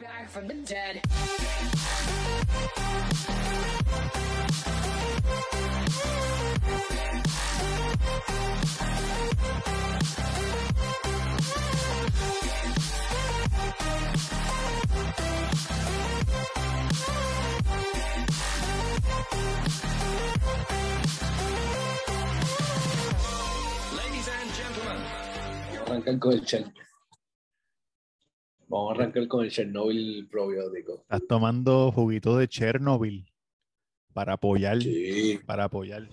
back from the dead. Ladies and gentlemen, Vamos a arrancar con el Cher- Vamos a arrancar con el Chernobyl probiótico. Estás tomando juguito de Chernobyl para apoyar, Sí. para apoyar.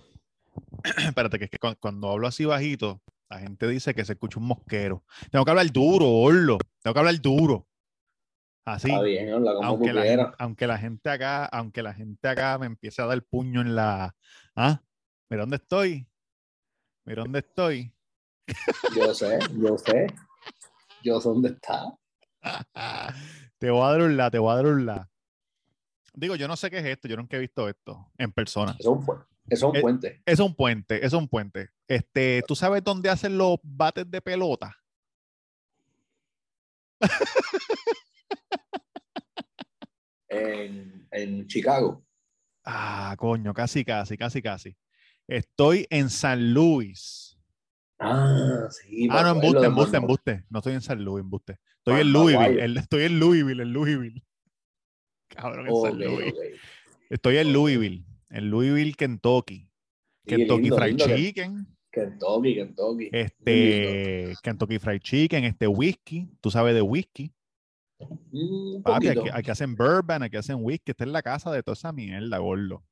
Espérate, que es que cu- cuando hablo así bajito, la gente dice que se escucha un mosquero. Tengo que hablar duro, Orlo. Tengo que hablar duro. Así. Está bien, habla como aunque la, gente, aunque la gente acá, aunque la gente acá me empiece a dar puño en la. ¿Ah? Mira dónde estoy. Mira dónde estoy. Yo sé, yo sé. Yo sé dónde está. te voy a dar un la, te voy a dar un la. Digo, yo no sé qué es esto, yo nunca he visto esto en persona. Eso es un, es un Eh, puente. Es un puente, es un puente. Este, ¿tú sabes dónde hacen los bates de pelota? En, en Chicago. Ah, coño, casi, casi, casi, casi. Estoy en San Luis. Ah, sí. Ah, no, embuste, embuste, embuste. No estoy en San Luis, embuste. Estoy en Juan Louisville, el- estoy en Louisville, en Louisville. Cabrón, en San Luis. Estoy en. Louisville, en Louisville, Kentucky. Sí, Kentucky lindo, Fried lindo Chicken, Kentucky, Kentucky. Lindo. este, Kentucky Fried Chicken, este whisky, tú sabes de whisky. Mm, Papi, aquí, aquí hacen bourbon, aquí hacen whisky, esta es la casa de toda esa mierda, gordo.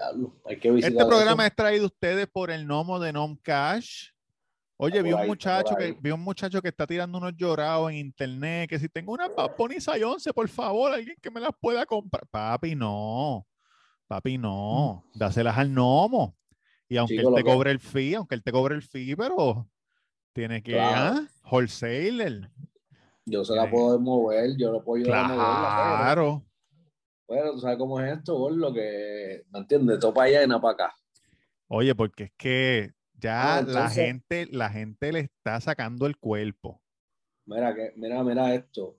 Diablo, hay que visitar Este programa eso. es traído ustedes por el gnomo de Nom Cash. Oye, vi un muchacho que vi un muchacho que está tirando unos llorados en internet, que si tengo una Pony 11, por favor, alguien que me las pueda comprar. Papi, no. Papi, no. Dáselas al gnomo. Y aunque Chico, él te que- cobre el fee, aunque él te cobre el fee, pero tiene que, Claro. ¿ah? Wholesaler. Yo se la puedo mover, yo lo puedo ayudar a moverla, Claro. Pero tú sabes cómo es esto, lo que, ¿me entiendes? Todo para allá y nada para acá. Oye, porque es que ya Ah, la gente, la gente le está sacando el cuerpo. Mira, que, mira, mira esto.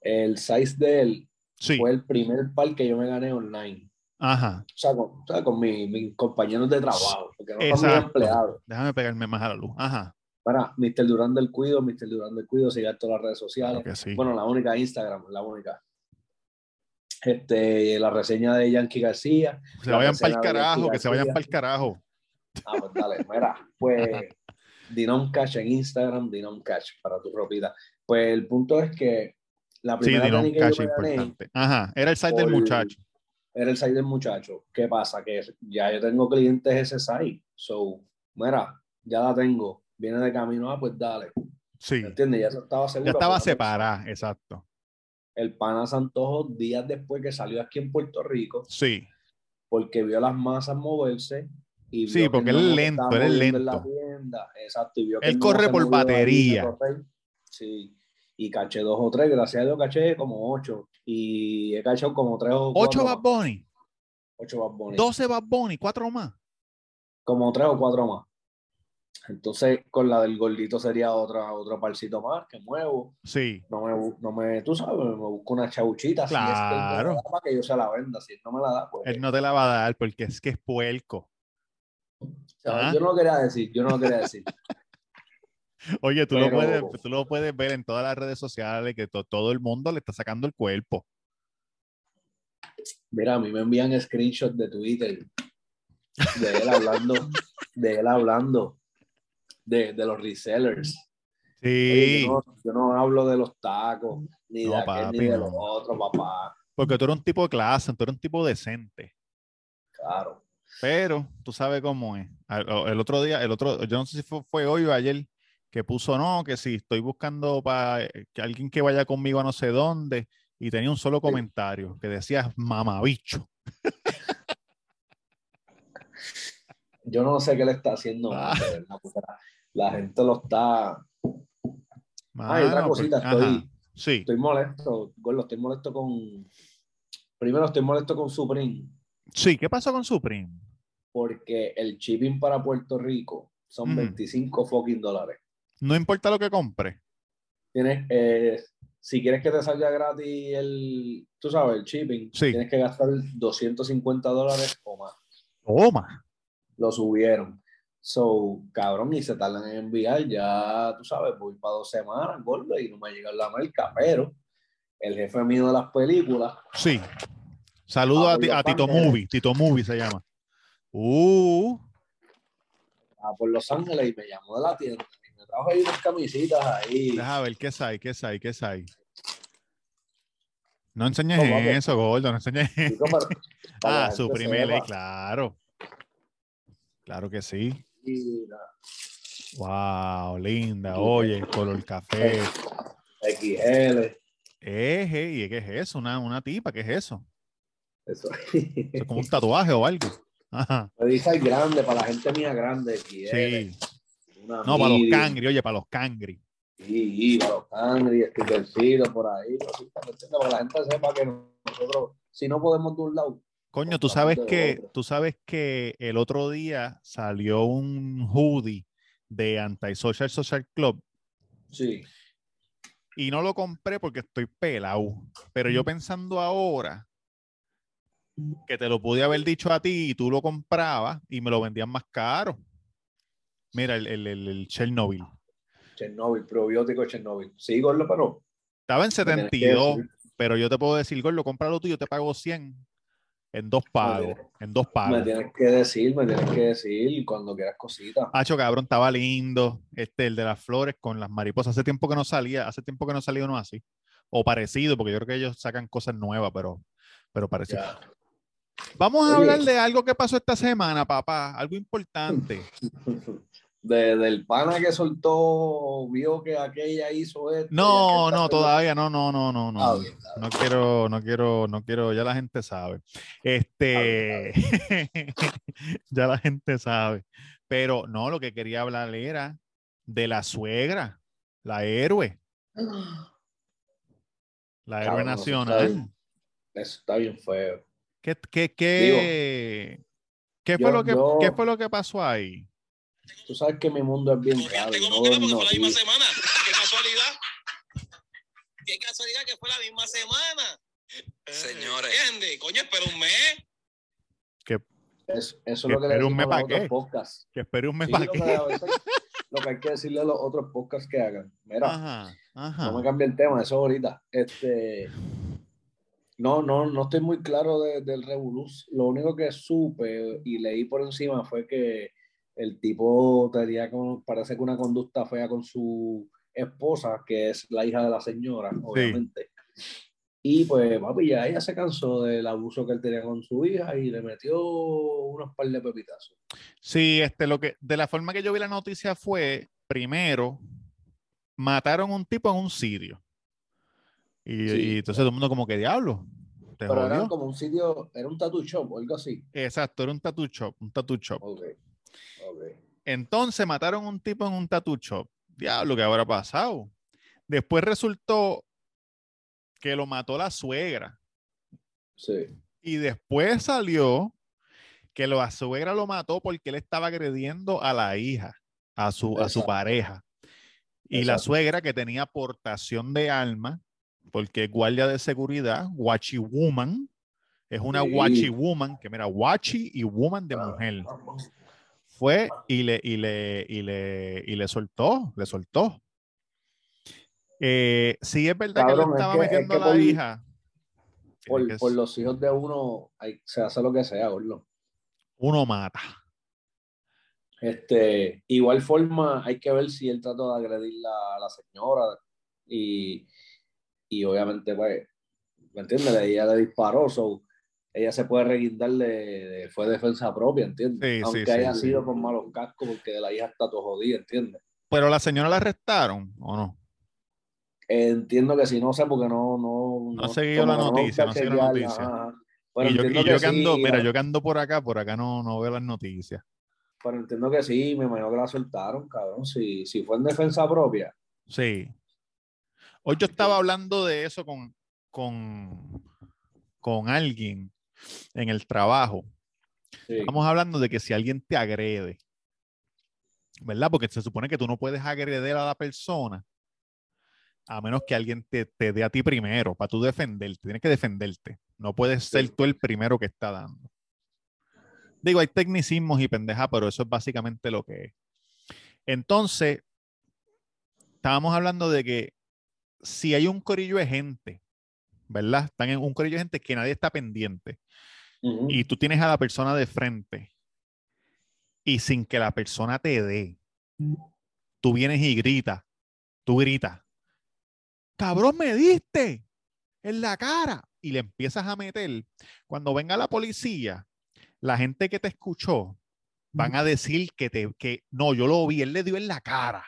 El size de él Sí. fue el primer par que yo me gané online. Ajá. O sea, con, o sea, con mi- mis compañeros de trabajo, porque no son mis Exacto. empleados. Déjame pegarme más a la luz. Ajá. Para Mr. Durán del Cuido, Mr. Durán del Cuido, sigue todas las redes sociales. Claro que sí. Bueno, la única Instagram, la única. Este, la reseña de Yankee García. se la vayan para el carajo, que se vayan para el carajo. Ah, pues dale, mira, pues Dinom Cash en Instagram, Dinom Cash para tu ropita. Pues el punto es que la Sí, primera penny que Cash yo me gané importante. Ajá. Era el site del muchacho. era el site del muchacho. ¿Qué pasa? Que ya yo tengo clientes ese site. So, mira, ya la tengo. Viene de camino, ah, pues dale. Sí. Ya estaba seguro. Ya estaba separada, exacto. El pana Santojo días después que salió aquí en Puerto Rico, Sí. porque vio las masas moverse. Y Sí, porque él es lento, él es la lento. tienda. Exacto. Y vio que Él corre por batería. Sí. Y caché dos o tres, gracias a Dios caché como ocho. Y he cachado como tres o cuatro. Ocho Bad. Bunny, Ocho Bad Bunny. 12 Bad Bunny, cuatro más. Como tres o cuatro más. Entonces, con la del gordito sería otra, otro parcito más que muevo. Sí. No me, no me, tú sabes, me busco una chauchita. Claro. Si es que para que yo se la venda. Si él no me la da, pues. Él no te la va a dar porque es que es puerco. o sea, Ah. Yo no lo quería decir, yo no lo quería decir. Oye, tú, lo puedes, tú lo puedes ver en todas las redes sociales que to- todo el mundo le está sacando el cuerpo. Mira, a mí me envían screenshots de Twitter de él hablando, de él hablando de, de los resellers. Oye, Sí. yo, no, yo no hablo de los tacos, ni No, de aquel, papi, ni de los otros, papá. Porque tú eres un tipo de clase, tú eres un tipo decente. Claro. Pero tú sabes cómo es. Al- o- El otro día, el otro, yo no sé si fue, fue hoy o ayer, que puso no, que si estoy buscando para que alguien que vaya conmigo a no sé dónde, y tenía un solo comentario que decía mamabicho. Yo no sé qué le está haciendo, Ah. La, gente lo está. Ah, y otra Mano, cosita, estoy, Sí, estoy molesto, Gordo, estoy molesto con. Primero estoy molesto con Supreme, sí, ¿qué pasó con Supreme? porque el shipping para Puerto Rico son Ujú. 25 fucking dólares. No importa lo que compre. Tienes, eh, si quieres que te salga gratis el, tú sabes, el shipping, Sí. tienes que gastar 250 dólares o más. Toma. Lo subieron. So, cabrón, y se tardan en enviar, ya, tú sabes, voy para dos semanas, gordo, y no me ha llegado la marca, pero el jefe mío de las películas, Sí. Saludo Ah, a, por ti- a Tito Ángeles. Movie. Tito Movie se llama. Uh. a por Los Ángeles, y me llamó de la tienda, y me trajo ahí unas camisitas ahí. Deja ver qué es ahí, qué es ahí, qué es ahí. No enseñes No, eso, gordo, no enseñes Ah, su primer claro. Claro que sí. Wow, linda. Oye, color café. XL, Eje, ¿y qué es eso? Una, una tipa, ¿qué es eso? eso. Es como un tatuaje o algo. Ajá. Me dice el grande, para la gente mía grande, XL. Sí. una No, para los cangri, oye, para los cangri. Y para los cangri, stickercitos por ahí. Para que la gente sepa que nosotros, si no podemos de un lado, Coño, tú sabes que, tú sabes que el otro día salió un hoodie de Antisocial Social Club sí. y no lo compré porque estoy pelado. Pero yo pensando ahora que te lo pude haber dicho a ti y tú lo comprabas y me lo vendían más caro. Mira, el, el, el, el Chernobyl. Chernobyl, probiótico Chernobyl. Sí, Gordo, pero. Estaba en me tienes que 72, decir, pero yo te puedo decir, Gordo, cómpralo tú, yo te pago 100 en dos pagos. tienes- En dos Me pagos. tienes que decir, me tienes que decir cuando quieras cositas. Hacho, cabrón, estaba lindo. Este, el de las flores con las mariposas. Hace tiempo que no salía, hace tiempo que no salía uno así. O parecido, porque yo creo que ellos sacan cosas nuevas, pero, pero parecido. Ya. Vamos a Oye. hablar de algo que pasó esta semana, papá. Algo importante. De- del pana que soltó, vio que aquella hizo esto. No, no, todavía no, no, no, no, no. Ah, bien, No quiero, no quiero, no quiero, ya la gente sabe. Este, ya la gente sabe. Pero no, lo que quería hablar era de la suegra, la héroe, la héroe Cabrón, eso está nacional. bien. Eso está bien feo. ¿Qué, qué, qué, qué fue yo- lo que, yo- qué fue lo que pasó ahí? Tú sabes que mi mundo es bien raro. No que no, porque fue la misma semana. Qué casualidad. Qué casualidad que fue la misma semana. Señores. ¿Entiendes? Coño, espera un mes. Es- eso es Que lo que le un decimos mes a pa' los otros qué. podcasts. Que espere un mes Sí, para lo, qué. que veces- lo que hay que decirle a los otros podcasts que hagan. Mira, Ajá, ajá. no me cambie el tema, eso ahorita. Este, no, no, no estoy muy claro de- del Revoluz. Lo único que supe y leí por encima fue que el tipo tenía como, parece que una conducta fea con su esposa, que es la hija de la señora, obviamente. Y pues, papi, ya ella se cansó del abuso que él tenía con su hija y le metió unos par de pepitazos. Sí, este, lo que, de la forma que yo vi la noticia fue, primero, mataron un tipo en un sitio. Y, Sí. y entonces todo el mundo como que diablo. Pero era como un sitio, era un tattoo shop o algo así. Exacto, era un tattoo shop, un tattoo shop. Entonces mataron un tipo en un tattoo shop. Diablo, ¿qué habrá pasado? Después resultó que lo mató la suegra. Sí. Y después salió que la suegra lo mató porque él estaba agrediendo a la hija, a su, a su pareja. Y la suegra que tenía aportación de alma, porque es guardia de seguridad, Wachi Woman, es una Sí. Wachi Woman, que mira, Wachi y Woman de mujer. Fue y le, y le, y le, y le soltó, le soltó. Eh, sí es verdad que le es estaba es metiendo que a la por- hija. Por, que por los hijos de uno hay- se hace lo que sea, gordo. Uno mata. Este, igual forma, hay que ver si él trató de agredir la- a la señora y, y obviamente, pues, ¿me entiendes? Ella le disparó, so, ella se puede reguindar de, de- fue defensa propia, ¿entiendes? Sí, sí, Aunque sí, haya sí. sido con malos cascos porque de la hija está todo jodida, ¿entiendes? Pero la señora la arrestaron, ¿o no? Entiendo que si no sé porque no... No, No seguido la no noticia, no he seguido la noticia. ajá. Pero y yo, entiendo y yo que que ando, sí, mira, yo que ando por acá, por acá no, no veo las noticias. Pero entiendo que sí, me imagino que la soltaron, cabrón. Si, si fue en defensa propia. Sí. Hoy yo estaba hablando de eso con, con, con alguien en el trabajo. Sí. Estamos hablando de que si alguien te agrede, ¿verdad? Porque se supone que tú no puedes agredir a la persona A menos que alguien te, te dé a ti primero, para tú defenderte. Tienes que defenderte. No puedes ser tú el primero que está dando. Digo, hay tecnicismos y pendeja, pero eso es básicamente lo que es. Entonces, estábamos hablando de que si hay un corillo de gente, ¿verdad? Están en un corillo de gente que nadie está pendiente y tú tienes a la persona de frente y sin que la persona te dé, tú vienes y gritas, tú gritas, cabrón, me diste en la cara y le empiezas a meter. Cuando venga la policía, la gente que te escuchó van a decir que te que no, yo lo vi, él le dio en la cara.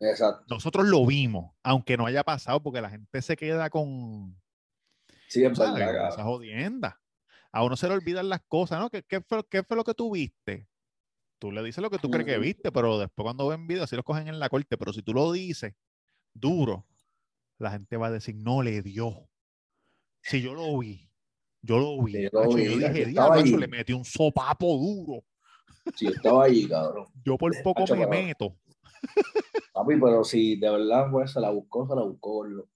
Exacto. Nosotros lo vimos, aunque no haya pasado, porque la gente se queda con, Sí, es verdad. Esa jodienda. A uno se le olvidan las cosas, ¿no? ¿Qué, qué fue, qué fue lo que tú viste? Tú le dices lo que tú crees que viste, pero después cuando ven video así los cogen en la corte. Pero si tú lo dices duro, la gente va a decir, no le dio. Si yo lo vi, yo lo vi. Sí, yo lo Macho, vi, yo dije, "Diablo, macho, allí". le metí un sopapo duro. Sí, yo estaba allí, cabrón. Yo por poco Macho, me pero- meto. Papi, pero si de verdad pues, se la buscó, se la buscó. gordo.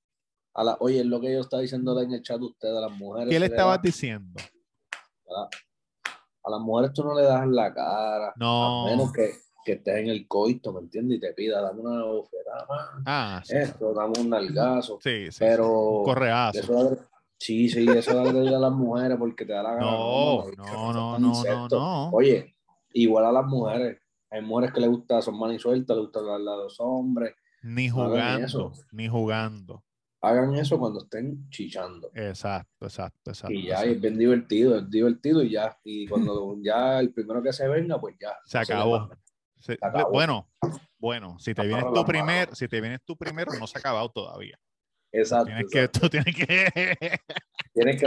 A la, oye, es lo que yo estaba diciendo en el chat de ustedes, a las mujeres. ¿Qué le estabas da- diciendo? a las mujeres tú no le das en la cara. No. A menos que, que estés en el coito, ¿me entiendes? Y te pida, dame una bofetada más. Ah, sí. Esto, dame un nalgazo. Sí, sí. Pero. Correazo. Eso sí, sí, eso agredir a las mujeres porque te da la gana. No, no, no, no, no. Oye, igual a las mujeres. Hay mujeres que les gusta, son manos sueltas, les gusta hablarle a los hombres. Ni jugando, ni jugando. Hagan eso cuando estén chichando. Exacto, exacto, exacto. Y ya, exacto. es bien divertido, es divertido y ya. Y cuando ya el primero que se venga, pues ya. Se acabó. Se- acabó. bueno, bueno, si te vienes tú primero, si te vienes tú primero, no se ha acabado todavía. Exacto. Tienes que, tú tienes que, Tienes que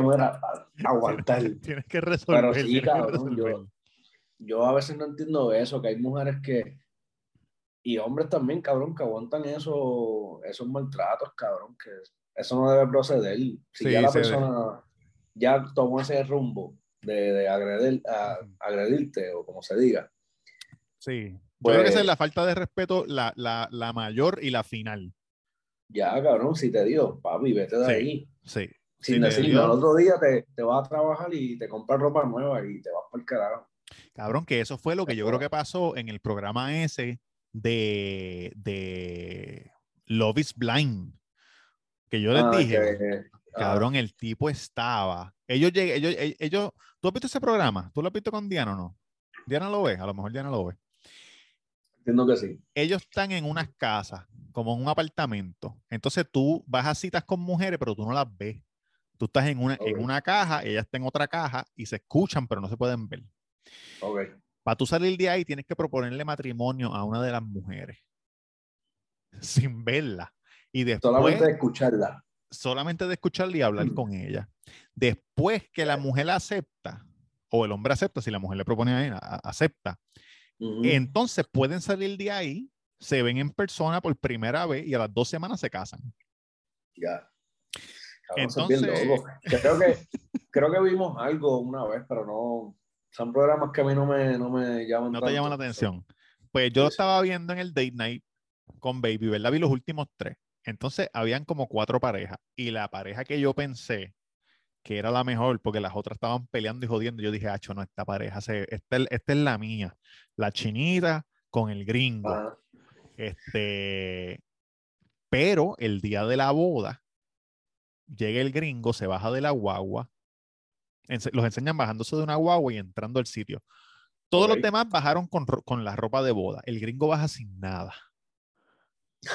aguantar. tienes que resolver. sí, tienes que cabrón, yo-. Yo a veces no entiendo eso, que hay mujeres que. Y hombres también, cabrón, que aguantan eso, esos maltratos, cabrón, que eso no debe proceder. Si Sí, ya la ve. persona ya tomó ese rumbo de, de agredir, a- agredirte, o como se diga, Sí. Yo Pues- creo que esa es la falta de respeto, la, la, la mayor y la final. ya, cabrón, si te digo, papi, vete de Sí. ahí. Sí. Sin Si te decir, dio- al otro día te, te vas a trabajar y te compras ropa nueva y te vas por el carajo. Cabrón, que eso fue lo que yo creo que pasó en el programa ese de, de Love is Blind. Que yo les Ah, dije, ah, cabrón, el tipo estaba. Ellos llegué, ellos, ellos, ellos- ¿tú has visto ese programa? ¿Tú lo has visto con Diana o no? Diana lo ve, a lo mejor Diana lo ve. entiendo que sí. Ellos están en unas casas, como en un apartamento. Entonces tú vas a citas con mujeres, pero tú no las ves. Tú estás en una, en una caja, ella está en otra caja y se escuchan, pero no se pueden ver. Ok. Para tú salir de ahí tienes que proponerle matrimonio a una de las mujeres sin verla. Y después, Solamente de escucharla. solamente de escucharla y hablar Mm. con ella. Después que la mujer acepta, o el hombre acepta, si la mujer le propone a él, acepta, entonces pueden salir de ahí, se ven en persona por primera vez y a las dos semanas se casan. Ya. Entonces-. Creo que, creo que vimos algo una vez, pero no. Son programas que a mí no me, no me llaman No te tanto. llama la atención. Pues yo lo Sí, estaba viendo en el date night con Baby, ¿verdad? Vi los últimos tres. Entonces habían como cuatro parejas y la pareja que yo pensé que era la mejor porque las otras estaban peleando y jodiendo, yo dije, acho, no, esta pareja, se, esta, es- esta es la mía, la chinita con el gringo. Ajá. Este, pero el día de la boda, llega el gringo, se baja de la guagua, los enseñan bajándose de una guagua y entrando al sitio. Todos los demás bajaron con, con la ropa de boda. El gringo baja sin nada.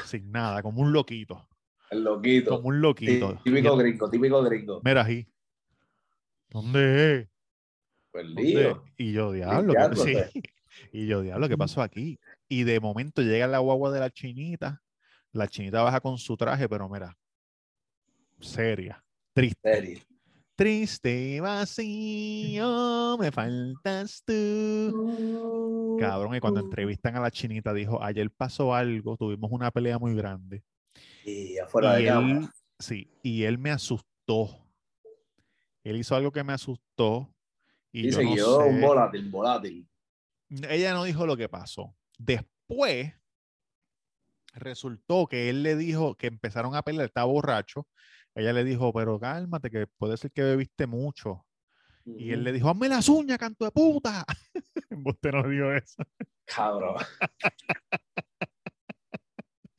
Sin nada, como un loquito. El loquito. Como un loquito. Típico gringo, típico gringo. Mira ahí. ¿Dónde es? ¿Dónde Perdido. es?" Y yo, diablo, ¿qué, sí. Limpiándote. Y yo, diablo, ¿qué pasó aquí? Y de momento llega la guagua de la chinita. La chinita baja con su traje, pero mira, seria, triste. Serio. Triste y vacío, me faltas tú. Cabrón, y cuando entrevistan a la chinita, dijo, ayer pasó algo, tuvimos una pelea muy grande. Y afuera y de él, cama. sí, y él me asustó. Él hizo algo que me asustó. Y Y yo no sé. volátil, volátil. Ella no dijo lo que pasó. Después, resultó que él le dijo que empezaron a pelear, estaba borracho. Ella le dijo, pero cálmate, que puede ser que bebiste mucho. Y él le dijo, hazme las uñas, canto de puta. Usted no dijo eso. Cabrón.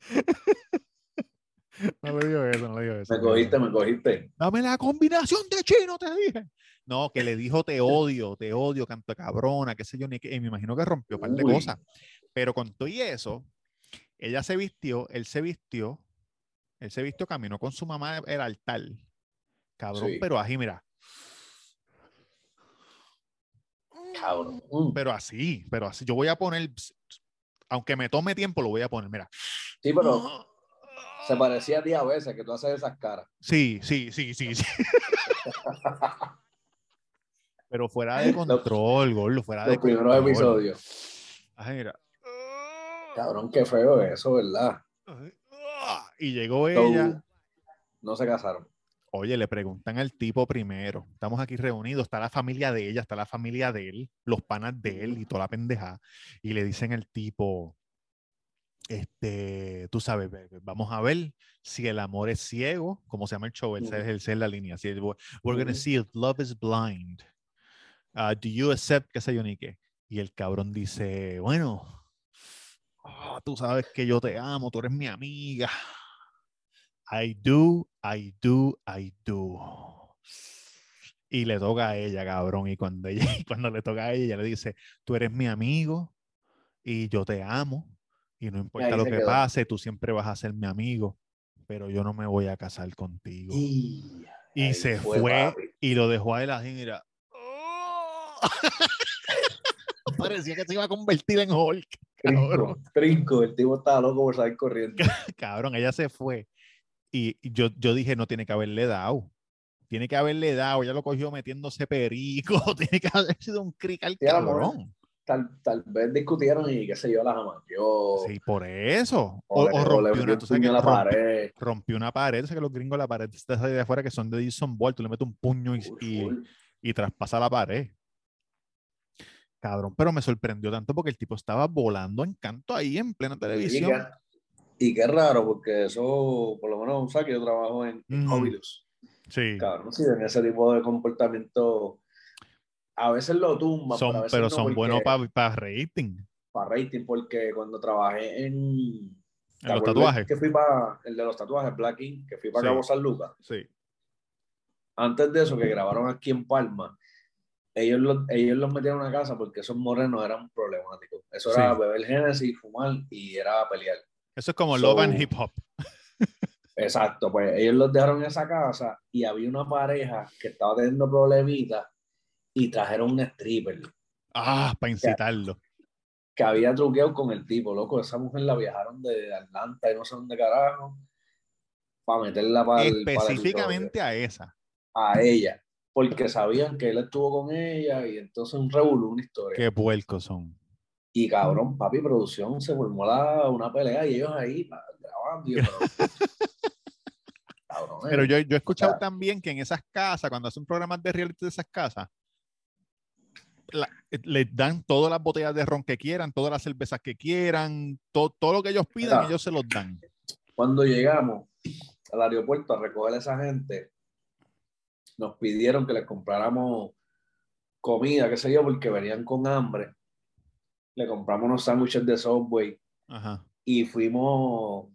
No le digo eso, no le digo eso. Me cogiste, me cogiste. Dame la combinación de chino, te dije. No, que le dijo te odio, te odio, canto de cabrona, qué sé yo, ni qué. Y me imagino que rompió un par de Uy. cosas. Pero con todo y eso, ella se vistió, él se vistió, él se vistió, caminó con su mamá al altar. Cabrón, Sí. pero así, mira. Cabrón. Mm. Pero así, pero así. Yo voy a poner, aunque me tome tiempo, lo voy a poner, mira. Sí, pero se parecía a ti a veces que tú haces esas caras. Sí, sí, sí, sí, sí. Pero fuera de control, gordo, fuera de Los primeros control. episodios. Ay, mira. Cabrón, qué feo eso, ¿verdad? Y llegó So, ella. No se casaron. Oye, le preguntan al tipo primero. Estamos aquí reunidos, está la familia de ella, está la familia de él, los panas de él y toda la pendeja. Y le dicen al tipo, este, tú sabes, vamos a ver si el amor es ciego, como se llama el show, es, esa es la línea. Si es, we're gonna Ujú. see if love is blind. Uh, do you accept qué sé yo ni qué? Y el cabrón dice, bueno, ah, tú sabes que yo te amo, tú eres mi amiga. I do, I do, I do. Y le toca a ella, cabrón. Y cuando, ella, y cuando le toca a ella, ella le dice, tú eres mi amigo y yo te amo. Y no importa ahí lo que quedó. pase, tú siempre vas a ser mi amigo. Pero yo no me voy a casar contigo. Y, Y se fue, papi. y lo dejó a él así, mira. Parecía que se iba a convertir en Hulk. Trinco, trinco. El tipo estaba loco por salir corriendo. Cabrón, ella se fue. Y yo, yo dije, no tiene que haberle dado. Tiene que haberle dado. Ella lo cogió metiéndose perico. Tiene que haber sido un cric al Sí, cabrón. Tal, tal vez discutieron y qué sé yo, las amañó. Sí, por eso. O, O, o o rompió una, el tú sabes puño que a la romp- pared. rompió una pared. Sé que los gringos la pared está ahí de afuera que son de Jason Bolt. Tú le metes un puño y, Full, y- full. y traspasa la pared. Cabrón, pero me sorprendió tanto porque el tipo estaba volando en canto ahí en plena televisión. Y qué raro, porque eso, por lo menos, sabes que yo trabajo en, en. Ovilus. Sí, Cabrón, si en ese tipo de comportamiento, a veces lo tumban, son, pero, a veces pero no, son buenos para rating. para rating, porque cuando trabajé en. En ¿te los tatuajes. Que fui para el de los tatuajes, Black Ink, que fui para Sí. Cabo San Lucas. Sí. Antes de eso, que grabaron aquí en Palma, ellos los, ellos los metieron a una casa porque esos morenos eran problemáticos. Eso era Sí. beber Genesis, fumar y era pelear. Eso es como So- Love and Hip Hop. Exacto, pues ellos los dejaron en esa casa y había una pareja que estaba teniendo problemitas y trajeron un stripper Ah, para incitarlo. que había truqueado con el tipo, loco. Esa mujer la viajaron de Atlanta y no sé dónde carajo para meterla para el, para el Específicamente a esa. a ella, porque sabían que él estuvo con ella y entonces un revolú, una historia. Qué puercos son. Y cabrón, papi, producción, se formó la, una pelea y ellos ahí pa, grabando. y yo, pero- cabrón, Pero yo, yo he escuchado también que en esas casas, cuando hacen programas de reality de esas casas, la- les dan todas las botellas de ron que quieran, todas las cervezas que quieran, to- todo lo que ellos pidan, ellos se los dan. Cuando llegamos al aeropuerto a recoger a esa gente, nos pidieron que les compráramos comida, qué sé yo, porque venían con hambre. Le compramos unos sándwiches de Subway Ajá. y fuimos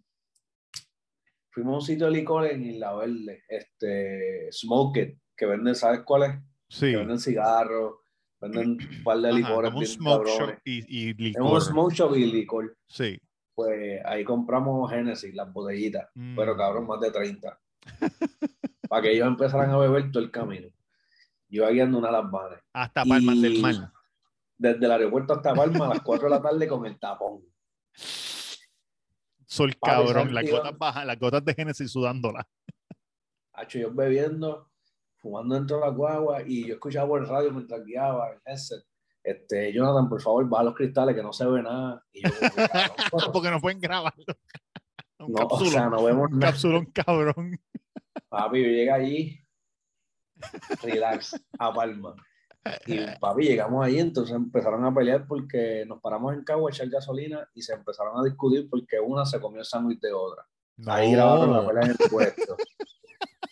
fuimos a un sitio de licor en Isla Verde, este, Smoked, que venden, ¿sabes cuál es? Sí. Que venden cigarros, venden un par de Ajá, licores como un bien smoke shop y, y Es licor. un smoke shop y licor. Sí. Pues ahí compramos Genesis, las botellitas, pero Mm. cabrón, más de 30. Para que ellos empezaran a beber todo el camino. Yo ahí ando una las. Hasta Palmas del Y- Mar. Desde el aeropuerto hasta Palma a las 4 de la tarde con el tapón. Sol cabrón, las gotas bajas, las gotas de Genesis sudándola. Hacho, yo bebiendo, fumando dentro de la guagua y yo escuchaba por el radio mientras guiaba el headset. Este, Jonathan, por favor, baja los cristales que no se ve nada. Y yo, cabrón, Porque no pueden grabarlo. Un no, o sea, no vemos un nada. capsulón cabrón. Papi, yo llegué allí, relax, a Palma. Y papi, llegamos ahí, entonces empezaron a pelear porque nos paramos en Cabo a echar gasolina y se empezaron a discutir porque una se comió el sándwich de otra. Ahí grabaron la pelea en el puesto.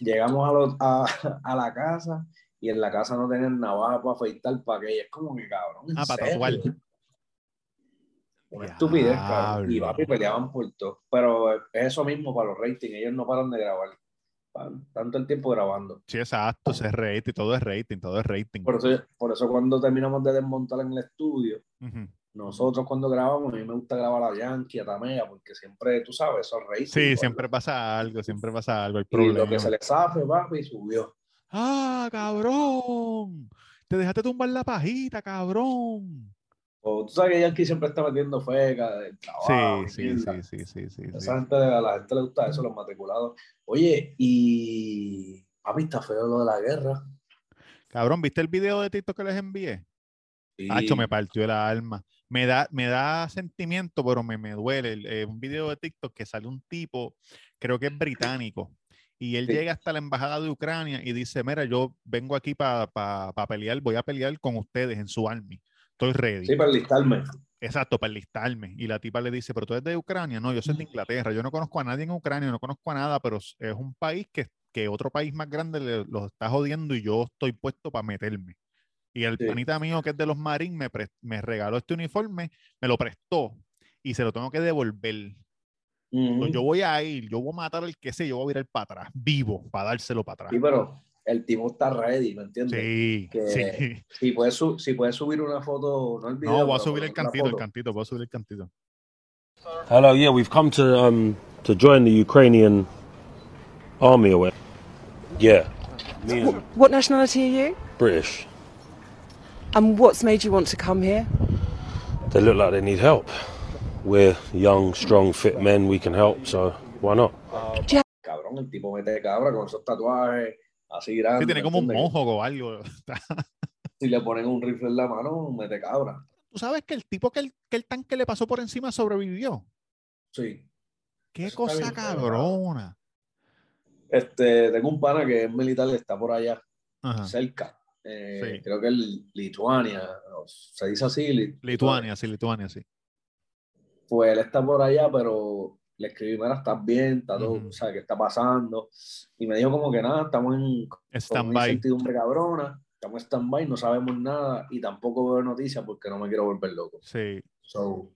Llegamos a, los- a, a la casa y en la casa no tenían navaja para afeitar para que es como que cabrón. ¿en Ah, para tatuar. Una estupidez, cabrón. Y papi peleaban por todo. Pero es eso mismo para los ratings, ellos no paran de grabar. Tanto el tiempo grabando. Sí, exacto, es rating, todo es rating, todo es rating. Por eso, por eso cuando terminamos de desmontar en el estudio, nosotros cuando grabamos, a mí me gusta grabar a Yankee, a Tamea, porque siempre, tú sabes, son ratings. Sí, pues, siempre pasa algo, siempre pasa algo, el Y lo problema. que se le zafe, papi, subió. ¡Ah, cabrón! Te dejaste tumbar la pajita, cabrón. O tú sabes que Yankee siempre está metiendo feca del trabajo. Sí, sí, sí, sí, sí, sí, sí. Esa gente, a la gente le gusta eso, los matriculados. Oye, y papi, está feo lo de la guerra. Cabrón, ¿viste el video de TikTok que les envié? Sí. Hacho, me partió el alma. Me da, me da sentimiento, pero me, me duele. El- eh, un video de TikTok que sale un tipo, creo que es británico, y él Sí. llega hasta la embajada de Ucrania y dice, mira, yo vengo aquí para pelear, voy a pelear con ustedes en su army. Estoy ready. Sí, para enlistarme. Exacto, para enlistarme. Y la tipa le dice, pero tú eres de Ucrania. No, yo soy de Inglaterra. Yo no conozco a nadie en Ucrania, no conozco a nada, pero es un país que, que otro país más grande le- los está jodiendo y yo estoy puesto para meterme. Y el Sí. panita mío que es de los Marines me, me regaló este uniforme, me lo prestó y se lo tengo que devolver. Yo voy a ir, yo voy a matar al que sé, yo voy a virar para atrás, vivo, para dárselo para Sí, atrás. pero el tipo está ready, ¿me entiendes? Sí, que- sí. Si puedes, si puedes subir una foto, no el video. No, voy a subir el cantito, el cantito, voy a subir el cantito. Hello, yeah, we've come to um to join the Ukrainian army whatever. Yeah, me and What nationality are you? British. And what's made you want to come here? They look like they need help. We're young, strong, fit men. We can help, so why not? Cabrón, el tipo mete cabra con esos tatuajes así grandes. Sí, tiene ¿me como un mojo o algo. Si le ponen un rifle en la mano, mete cabra. Tú sabes que el tipo que el, que el tanque le pasó por encima sobrevivió. Sí. Qué Eso cosa bien, cabrona. Este, tengo un pana que es militar, está por allá, Ajá. cerca. Eh, Sí. Creo que es Lituania, se dice así. Li- Lituania, sí, Lituania, sí. Pues él está por allá, pero le escribí, mira, estás bien, está todo, o sea, ¿qué está pasando? Y me dijo como que nada, estamos en Stand-by. incertidumbre cabrona, estamos en stand-by, no sabemos nada y tampoco veo noticias porque no me quiero volver loco. Sí, So,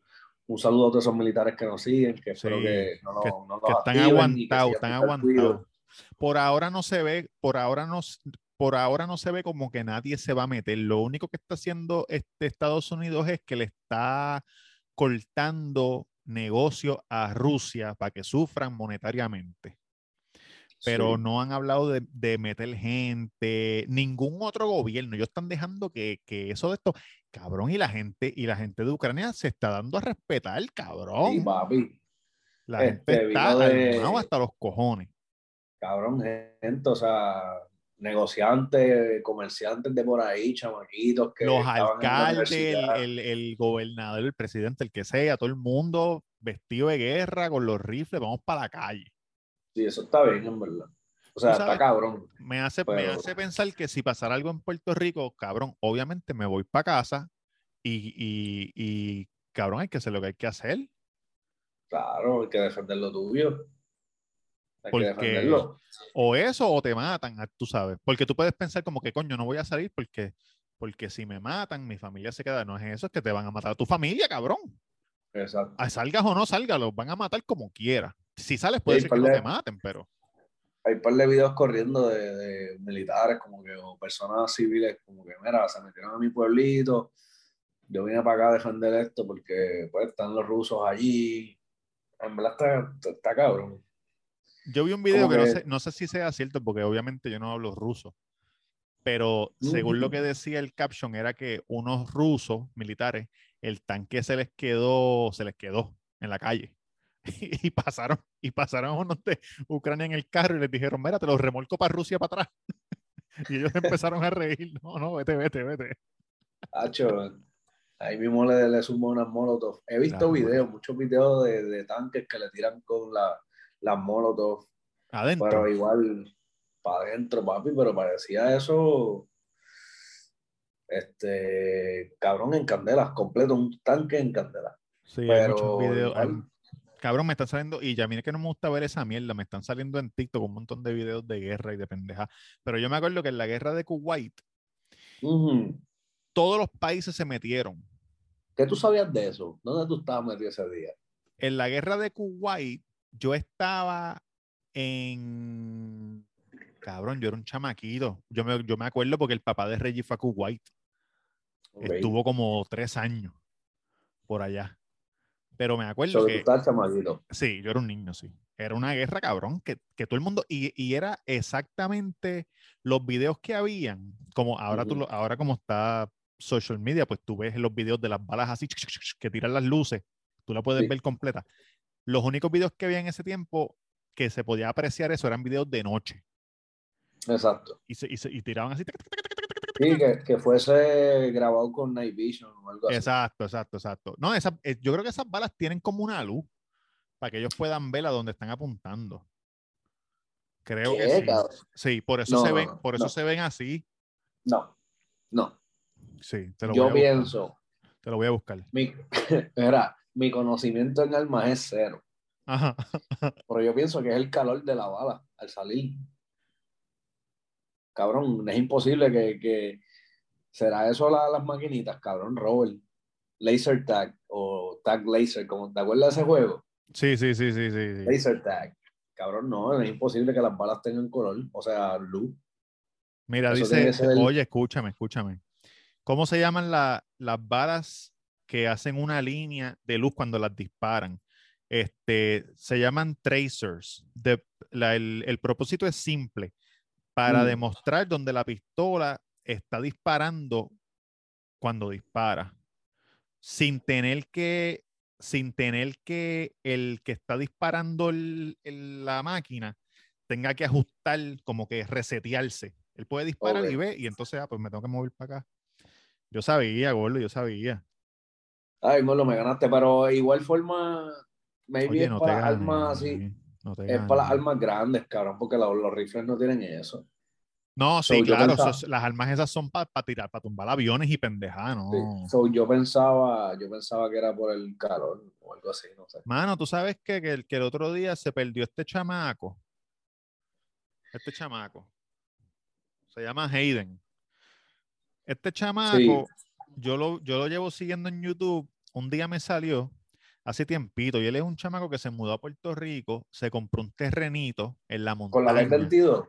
un saludo a todos esos militares que nos siguen, que espero Sí, que no, que- no- que están aguantados, están aguantados. Por ahora no se ve, por ahora no, por ahora no se ve como que nadie se va a meter. Lo único que está haciendo este Estados Unidos es que le está cortando negocio a Rusia para que sufran monetariamente. pero Sí. no han hablado de, de meter gente, ningún otro gobierno. Ellos están dejando que, que eso de esto, cabrón, y la gente, y la gente de Ucrania se está dando a respetar, cabrón. Sí, papi. la gente este, está de- hasta los cojones. Cabrón, gente, o sea, negociantes, comerciantes de por ahí, chamaquitos que Los alcaldes, el, el- el gobernador, el presidente, el que sea, todo el mundo vestido de guerra con los rifles, vamos para la calle. Sí, eso está bien, en verdad. O sea, sabes- está cabrón. Me hace, me hace pensar que si pasara algo en Puerto Rico, cabrón, obviamente me voy para casa y, y, y, cabrón, hay que hacer lo que hay que hacer. Claro, hay que defender lo tuyo. Porque-. O eso o te matan, ah, tú sabes. Porque tú puedes pensar como que, coño, no voy a salir porque, porque si me matan, mi familia se queda. No es eso, es que te van a matar a tu familia, cabrón. Exacto. Ah, Salgas o no salgas, los van a matar como quiera. Si sales, puede ser que no te maten, pero Hay un par de videos corriendo de, de militares, como que, o personas civiles, como que, mira, se metieron a mi pueblito. Yo vine para acá a defender esto porque, pues, están los rusos allí. En verdad está, está, está cabrón. Yo vi un video Como que, no, que- sé, no sé si sea cierto, porque obviamente yo no hablo ruso. Pero según lo que decía el caption, era que unos rusos militares, el tanque se les quedó, se les quedó en la calle. Y pasaron, y pasaron unos de Ucrania en el carro y les dijeron, mira, te los remolco para Rusia para atrás. Y ellos empezaron a reír. No, no, vete, vete, vete. Hacho, ahí mismo le, le sumo unas molotov. He visto Claro, videos, muchos videos de, de tanques que le tiran con la, las molotov, Adentro. pero igual para adentro, papi, pero parecía eso Este, cabrón, en candela, completo, un tanque en candela. Sí, hay Pero muchos videos. igual- cabrón, me están saliendo, y ya mira que no me gusta ver esa mierda, me están saliendo en TikTok un montón de videos de guerra y de pendeja. Pero yo me acuerdo que en la guerra de Kuwait, todos los países se metieron. ¿Qué tú sabías de eso? ¿Dónde tú estabas metido ese día? En la guerra de Kuwait, yo estaba en. Cabrón, yo era un chamaquito. Yo me, yo me acuerdo porque el papá de Reggie fue a Kuwait. Estuvo como tres años por allá. Pero me acuerdo So, tú que. estabas chamaquito. Sí, yo era un niño, sí. Era una guerra, cabrón, que, que todo el mundo, y, y era exactamente los videos que habían, como ahora, tú ahora como está social media, pues tú ves los videos de las balas así, que tiran las luces, tú la puedes Sí. ver completa. Los únicos videos que había en ese tiempo que se podía apreciar eso eran videos de noche, Exacto. y, se, y, se- y tiraban así. Sí, que, que fuese grabado con Night Vision o algo así. Exacto, exacto, exacto. No, esa- eh, yo creo que esas balas tienen como una luz para que ellos puedan ver a dónde están apuntando. Creo que ¿Qué, sí. Sí, por eso No, se ven, por eso no. se ven así. No, no. Sí, te lo voy Yo a buscar. pienso, Te lo voy a buscar. mi, mira, mi conocimiento en armas es cero. Ajá. Pero yo pienso que es el calor de la bala al salir. Cabrón, es imposible que, que será eso la- las maquinitas, cabrón, Robert. Laser tag o tag laser, como te acuerdas de ese juego? Sí, sí, sí, sí, sí. Laser tag. Cabrón, no, es imposible que las balas tengan color, o sea, luz. Mira, Eso dice, oye, escúchame, escúchame. ¿Cómo se llaman la- las balas que hacen una línea de luz cuando las disparan? Este, se llaman tracers. De, la- el, el propósito es simple, para Mm. demostrar dónde la pistola está disparando cuando dispara, sin tener que, sin tener que el que está disparando el- el- la máquina tenga que ajustar, como que resetearse. Él puede disparar y ve, y entonces, ah, pues me tengo que mover para acá. Yo sabía, gordo, yo sabía. Ay, Molo, me ganaste, pero igual forma, maybe Oye, es no para gané, armas así, no es para las armas grandes, cabrón, porque los, los rifles no tienen eso. No, sí, claro, pensaba- las armas esas son para tirar, para tumbar aviones y pendejadas, ¿no? Sí. So, yo pensaba, yo pensaba que era por el calor o algo así, no sé. Mano, tú sabes que, que, el, que el otro día se perdió este chamaco. Este chamaco. Se llama Hayden. Este chamaco, yo, lo, yo lo llevo siguiendo en YouTube. Un día me salió hace tiempito. Y él es un chamaco que se mudó a Puerto Rico, se compró un terrenito en la montaña. Con la ley 22.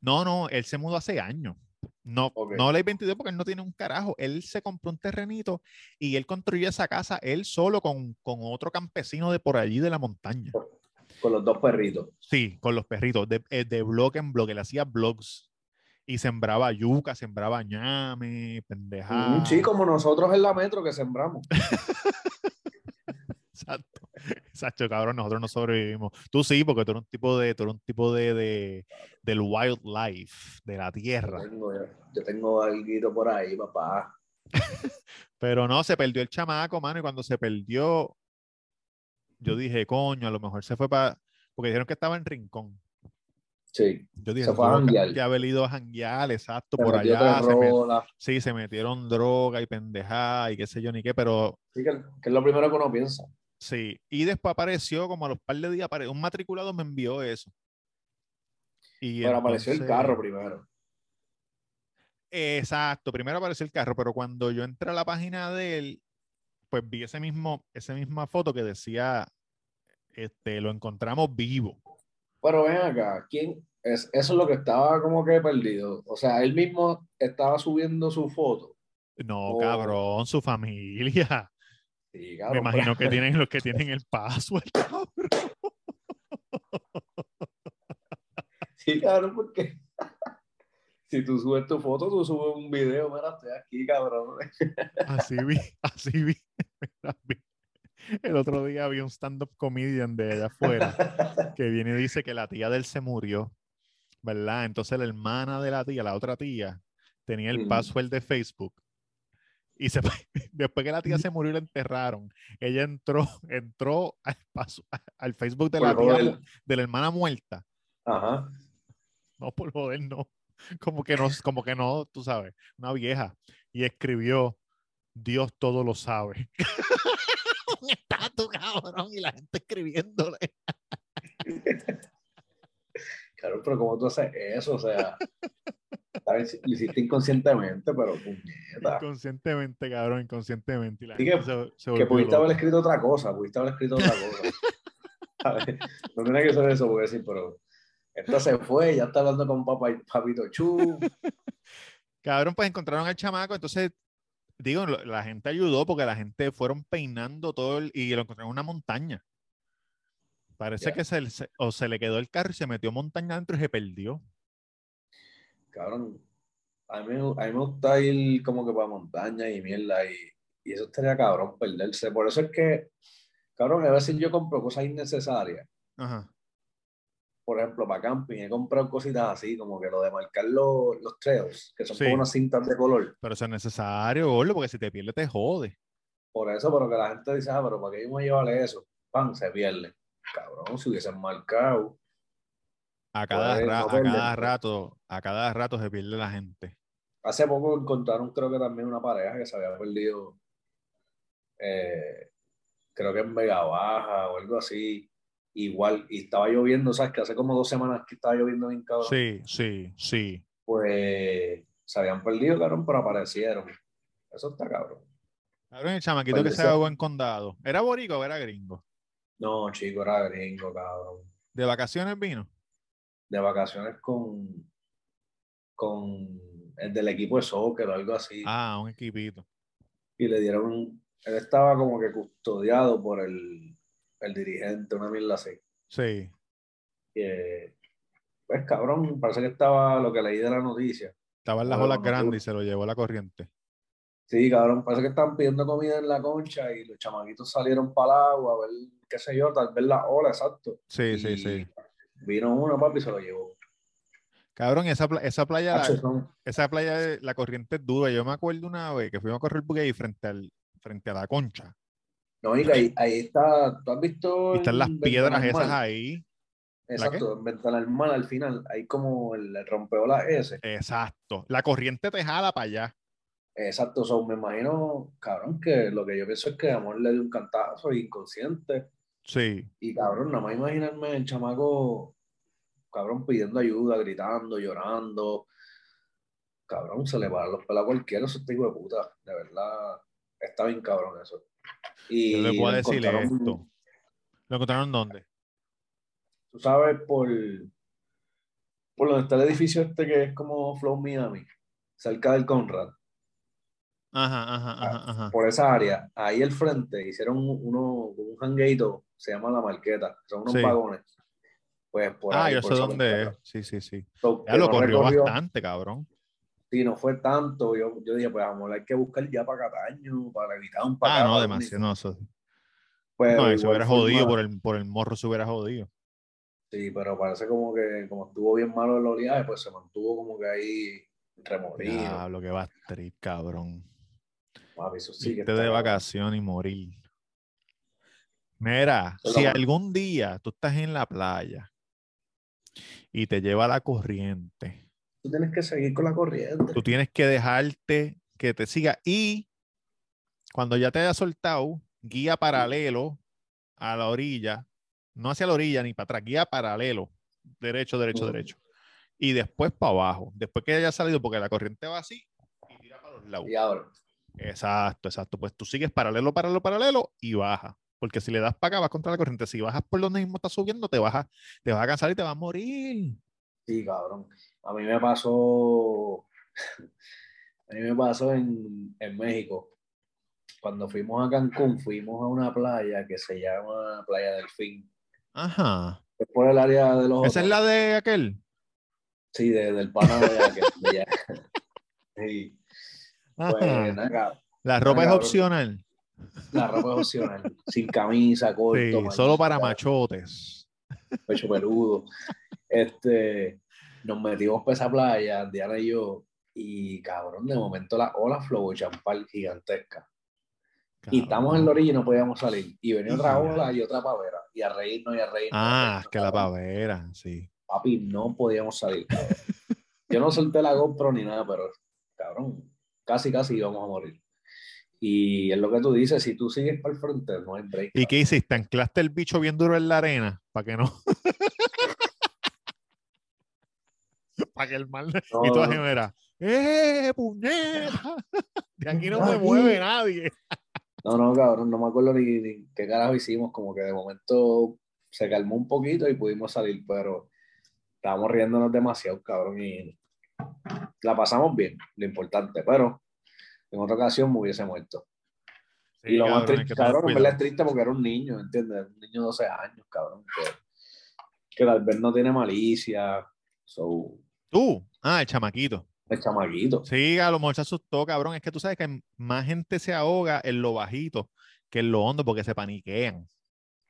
No, no, él se mudó hace años. No, Ok. no ley 22 porque él no tiene un carajo. Él se compró un terrenito y él construyó esa casa él solo con, con otro campesino de por allí de la montaña. Con los dos perritos. Sí, con los perritos, de, eh, de blog en blog. Él hacía blogs y sembraba yuca, sembraba ñame, pendejada. Mm, Sí, como nosotros en la metro que sembramos. Exacto. Exacto, cabrón, nosotros no sobrevivimos. Tú sí, porque tú eres un tipo de, tú eres un tipo de, de- del wildlife, de la Yo tierra. tengo, yo tengo algo por ahí, papá. Pero no, se perdió el chamaco, mano, y cuando se perdió, yo dije, coño, a lo mejor se fue para. Porque dijeron que estaba en Rincón. Sí. Yo dije, Se fue a que- haber ido a janguear, exacto, Se por allá. se met- sí, se metieron droga y pendejada y qué sé yo ni qué, pero Sí, que, que es lo primero que uno piensa. sí. Y después apareció, como a los par de días, un matriculado me envió eso. Y Pero apareció el entonces- carro primero. Exacto, primero apareció el carro, pero cuando yo entré a la página de él, pues vi ese mismo, esa misma foto que decía, este, lo encontramos vivo. Pero ven acá, ¿quién? Es, eso es lo que estaba como que perdido. O sea, él mismo estaba subiendo su foto. No, Oh. cabrón, su familia. Sí, Me cabrón, imagino que tienen los que tienen el password, cabrón. Sí, cabrón, porque si tú subes tu foto, tú subes un video, mira, estoy aquí, cabrón. Así vi, así vi. Mira, vi. El otro día vi un stand-up comedian de allá afuera que viene y dice que la tía de él se murió, ¿verdad? Entonces la hermana de la tía, la otra tía, tenía el Ujú. password de Facebook. Y se, después que la tía se murió la enterraron, ella entró, entró al, paso- al Facebook de la Por tía, joder. de la hermana muerta. Ajá. No, por joder, no. Como que no, como que no, tú sabes, una vieja. y escribió, Dios todo lo sabe. Un estatus, cabrón, y la gente escribiéndole. Claro, pero como tú haces eso, o sea, ¿sabes? lo hiciste inconscientemente, pero puñeta. Inconscientemente, cabrón, inconscientemente. Y la Sí gente que- se, se Que pudiste loca. haber escrito otra cosa, pudiste haber escrito otra cosa. ¿Sabes? No tiene que ser eso, porque decir, pero esta se fue, ya está hablando con papá, papito Chu. Cabrón, pues encontraron al chamaco, entonces, digo, la gente ayudó porque la gente fueron peinando todo el- y lo encontraron en una montaña. Parece que se, o se le quedó el carro y se metió montaña adentro y se perdió. Cabrón, a mí, me- a mí me gusta ir como que para montaña y mierda, y, y eso estaría cabrón perderse. Por eso es que, cabrón, a veces yo compro cosas innecesarias. Ajá. Por ejemplo, para camping he comprado cositas así, como que lo de marcar los, los trails, que son Sí. como unas cintas de color. Pero eso es necesario, gordo, porque si te pierdes te jode. Por eso, pero que la gente dice, ah, pero ¿para qué yo me llevarle eso? Pan, se pierde. Cabrón, si hubiesen marcado. A cada, Pues, no a cada rato, a cada rato se pierde la gente. Hace poco encontraron, creo que también una pareja que se había perdido, eh, creo que en Vega Baja o algo así. Igual, y estaba lloviendo, ¿sabes? Que hace como dos semanas que estaba lloviendo bien cabrón. Sí, sí, sí. Pues se habían perdido, cabrón, pero aparecieron. Eso está cabrón. Cabrón, el chamaquito que se ahogó en condado. ¿Era borico o era gringo? No, chico, era gringo, cabrón. ¿De vacaciones vino? De vacaciones con, con el del equipo de soccer o algo así. Ah, un equipito. Y le dieron, él estaba como que custodiado por el, el dirigente, una mierda así. Sí. Pues cabrón, parece que estaba lo que leí de la noticia. Estaba en las olas grandes y se lo llevó la corriente. Sí, cabrón, parece que estaban pidiendo comida en la concha y los chamaquitos salieron para el agua a ver, qué sé yo, tal vez la ola, exacto. Sí, sí, Y sí. Vino uno, papi, y se lo llevó. Cabrón, esa, esa playa, la- esa playa, la corriente es dura. Yo me acuerdo una vez que fuimos a correr porque ahí frente, al, frente a la concha. No, y ahí, ahí está, ¿tú has visto? Y están las piedras esas ahí. Exacto, en Ventana Mar, al final, hay como el, el rompeolas ese. Exacto. La corriente te jala para allá. Exacto, so, me imagino, cabrón, que lo que yo pienso es que Amor le dio un cantazo inconsciente. Sí. Y cabrón, nada más imaginarme el chamaco, cabrón, pidiendo ayuda, gritando, llorando. Cabrón, se le paran los pelos a cualquiera, eso este hijo de puta. De verdad, está bien cabrón eso. Y Yo le puedo decir esto. ¿Lo encontraron dónde? Tú sabes, por, por donde está el edificio este que es como Flow Miami, cerca del Conrad. Ajá, ajá, ajá, ajá. por esa área, ahí al frente, hicieron un- uno, un hangueito, se llama La Marqueta, son unos Sí. vagones. Pues por Ah, ahí, yo por sé dónde es. Sí, sí, sí. So, Ya lo no corrió recorrió, bastante, cabrón. Sí, no fue tanto. Yo, yo dije, pues amor, hay que buscar ya para Cataño, para evitar un para Ah, no, demasiado. No, eso- Pues, no, se hubiera jodido por el, por el morro, se hubiera jodido. Sí, pero parece como que, como estuvo bien malo el oleaje, pues se mantuvo como que ahí remolido. Diablo, que va a trip, cabrón. Papi, eso sí que Irte está de vacación y morir. Mira, si algún día tú estás en la playa y te lleva la corriente, Tú tienes que seguir con la corriente. tú tienes que dejarte que te siga y cuando ya te haya soltado, guía paralelo a la orilla, no hacia la orilla ni para atrás, guía paralelo, derecho, derecho, derecho. Y después para abajo, después que haya salido, porque la corriente va así y tira para los lados. Y ahora, Exacto, exacto. Pues tú sigues paralelo, paralelo, paralelo y baja. Porque si le das para acá, vas contra la corriente. Si bajas por donde mismo estás subiendo, te vas a, te vas a cansar y te vas a morir. Sí, cabrón. A mí me pasó, a mí me pasó en, en México. Cuando fuimos a Cancún, fuimos a una playa que se llama Playa Delfín. Ajá. Es por el área de los Esa es la de aquel. Sí, de- del pana de allá. Sí, pues nada. La ropa es opcional. la ropa es opcional. Sin camisa, corto, Sí, solo para machotes. pecho peludo. Este, nos metimos para esa playa, Diana y yo, y cabrón, de momento la ola flow champal gigantesca. Y estamos en la orilla y no podíamos salir. Y venía otra Ya. ola y otra pavera. Y a reírnos y a reírnos. Ah, es que la cabrón. pavera, sí. Papi, no podíamos salir, cabrón. Yo no solté la GoPro ni nada, pero cabrón, casi, casi íbamos a morir. Y es lo que tú dices, si tú sigues para el frente, no hay break. ¿Y qué hiciste? ¿Anclaste el bicho bien duro en la arena? Para que no. Para que el mal. No, y tú así, mira, ¡eh, puñeta! De aquí no se Aquí. mueve nadie. No, no, cabrón, no me acuerdo ni, ni qué carajo hicimos, como que de momento se calmó un poquito y pudimos salir, pero estábamos riéndonos demasiado, cabrón, y la pasamos bien, lo importante, pero en otra ocasión me hubiese muerto. y lo más cabrón, triste, cabrón, en es triste porque era un niño, ¿entiendes? Un niño de 12 años, cabrón, que, que tal vez no tiene malicia, so, Tú, ah, el chamaquito. es chamaquito. Sí, a lo mejor se asustó, cabrón. Es que tú sabes que más gente se ahoga en lo bajito que en lo hondo porque se paniquean.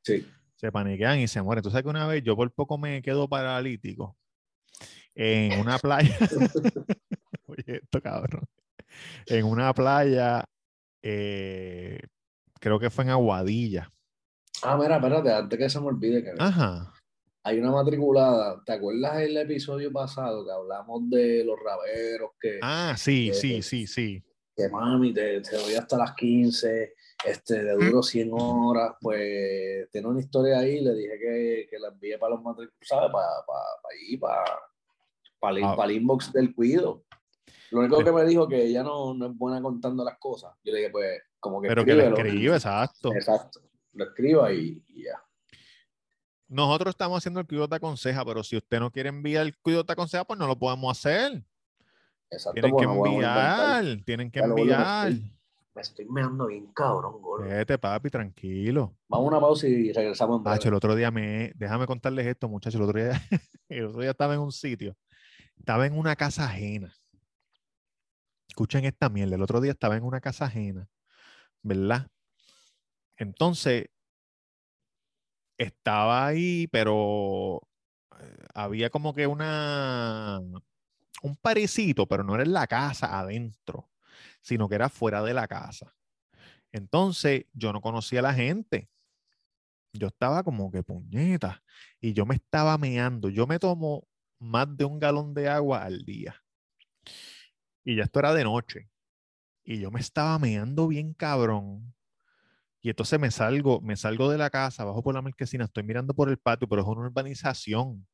Sí. Se paniquean y se mueren. Tú sabes que una vez yo por poco me quedo paralítico en una playa. Oye, esto cabrón. En una playa, eh, creo que fue en Aguadilla. Ah, mira, espérate, antes que se me olvide que Ajá. Hay una matriculada. ¿Te acuerdas el episodio pasado que hablamos de los raveros que, Ah, sí, sí, sí, sí. que mami, te, te doy hasta las 15, este, de duro 100 horas? Pues tiene una historia ahí, le dije que, que la envíe para los matriculados, ¿sabes? Para, para, para ahí, para, para, el, Ah. para el inbox del cuido. Lo único que me dijo que ella no, no es buena contando las cosas. Yo le dije, pues, como que Pero que escríbelo. escribe, exacto. Exacto. Lo escriba y, y ya. Nosotros estamos haciendo el cuidado te aconseja, pero si usted no quiere enviar el cuidado te aconseja, pues no lo podemos hacer. Exacto. Tienen que no podemos inventar. enviar, tienen que Ya enviar. Me estoy meando bien cabrón, gordo. Vete, papi, tranquilo. Vamos a una pausa y regresamos breve. Pacho, el otro día me. Déjame contarles esto, muchachos. El otro día, el otro día estaba en un sitio. Estaba en una casa ajena. Escuchen esta mierda. El otro día estaba en una casa ajena. ¿Verdad? Entonces, estaba ahí, pero eh, había como que una. Un parecito, pero no era en la casa adentro, sino que era fuera de la casa. Entonces, yo no conocía a la gente. Yo estaba como que puñeta y yo me estaba meando. Yo me tomo más de un galón de agua al día. Y ya esto era de noche. Y yo me estaba meando bien cabrón. Y entonces me salgo, me salgo de la casa, bajo por la marquesina, estoy mirando por el patio, pero es una urbanización.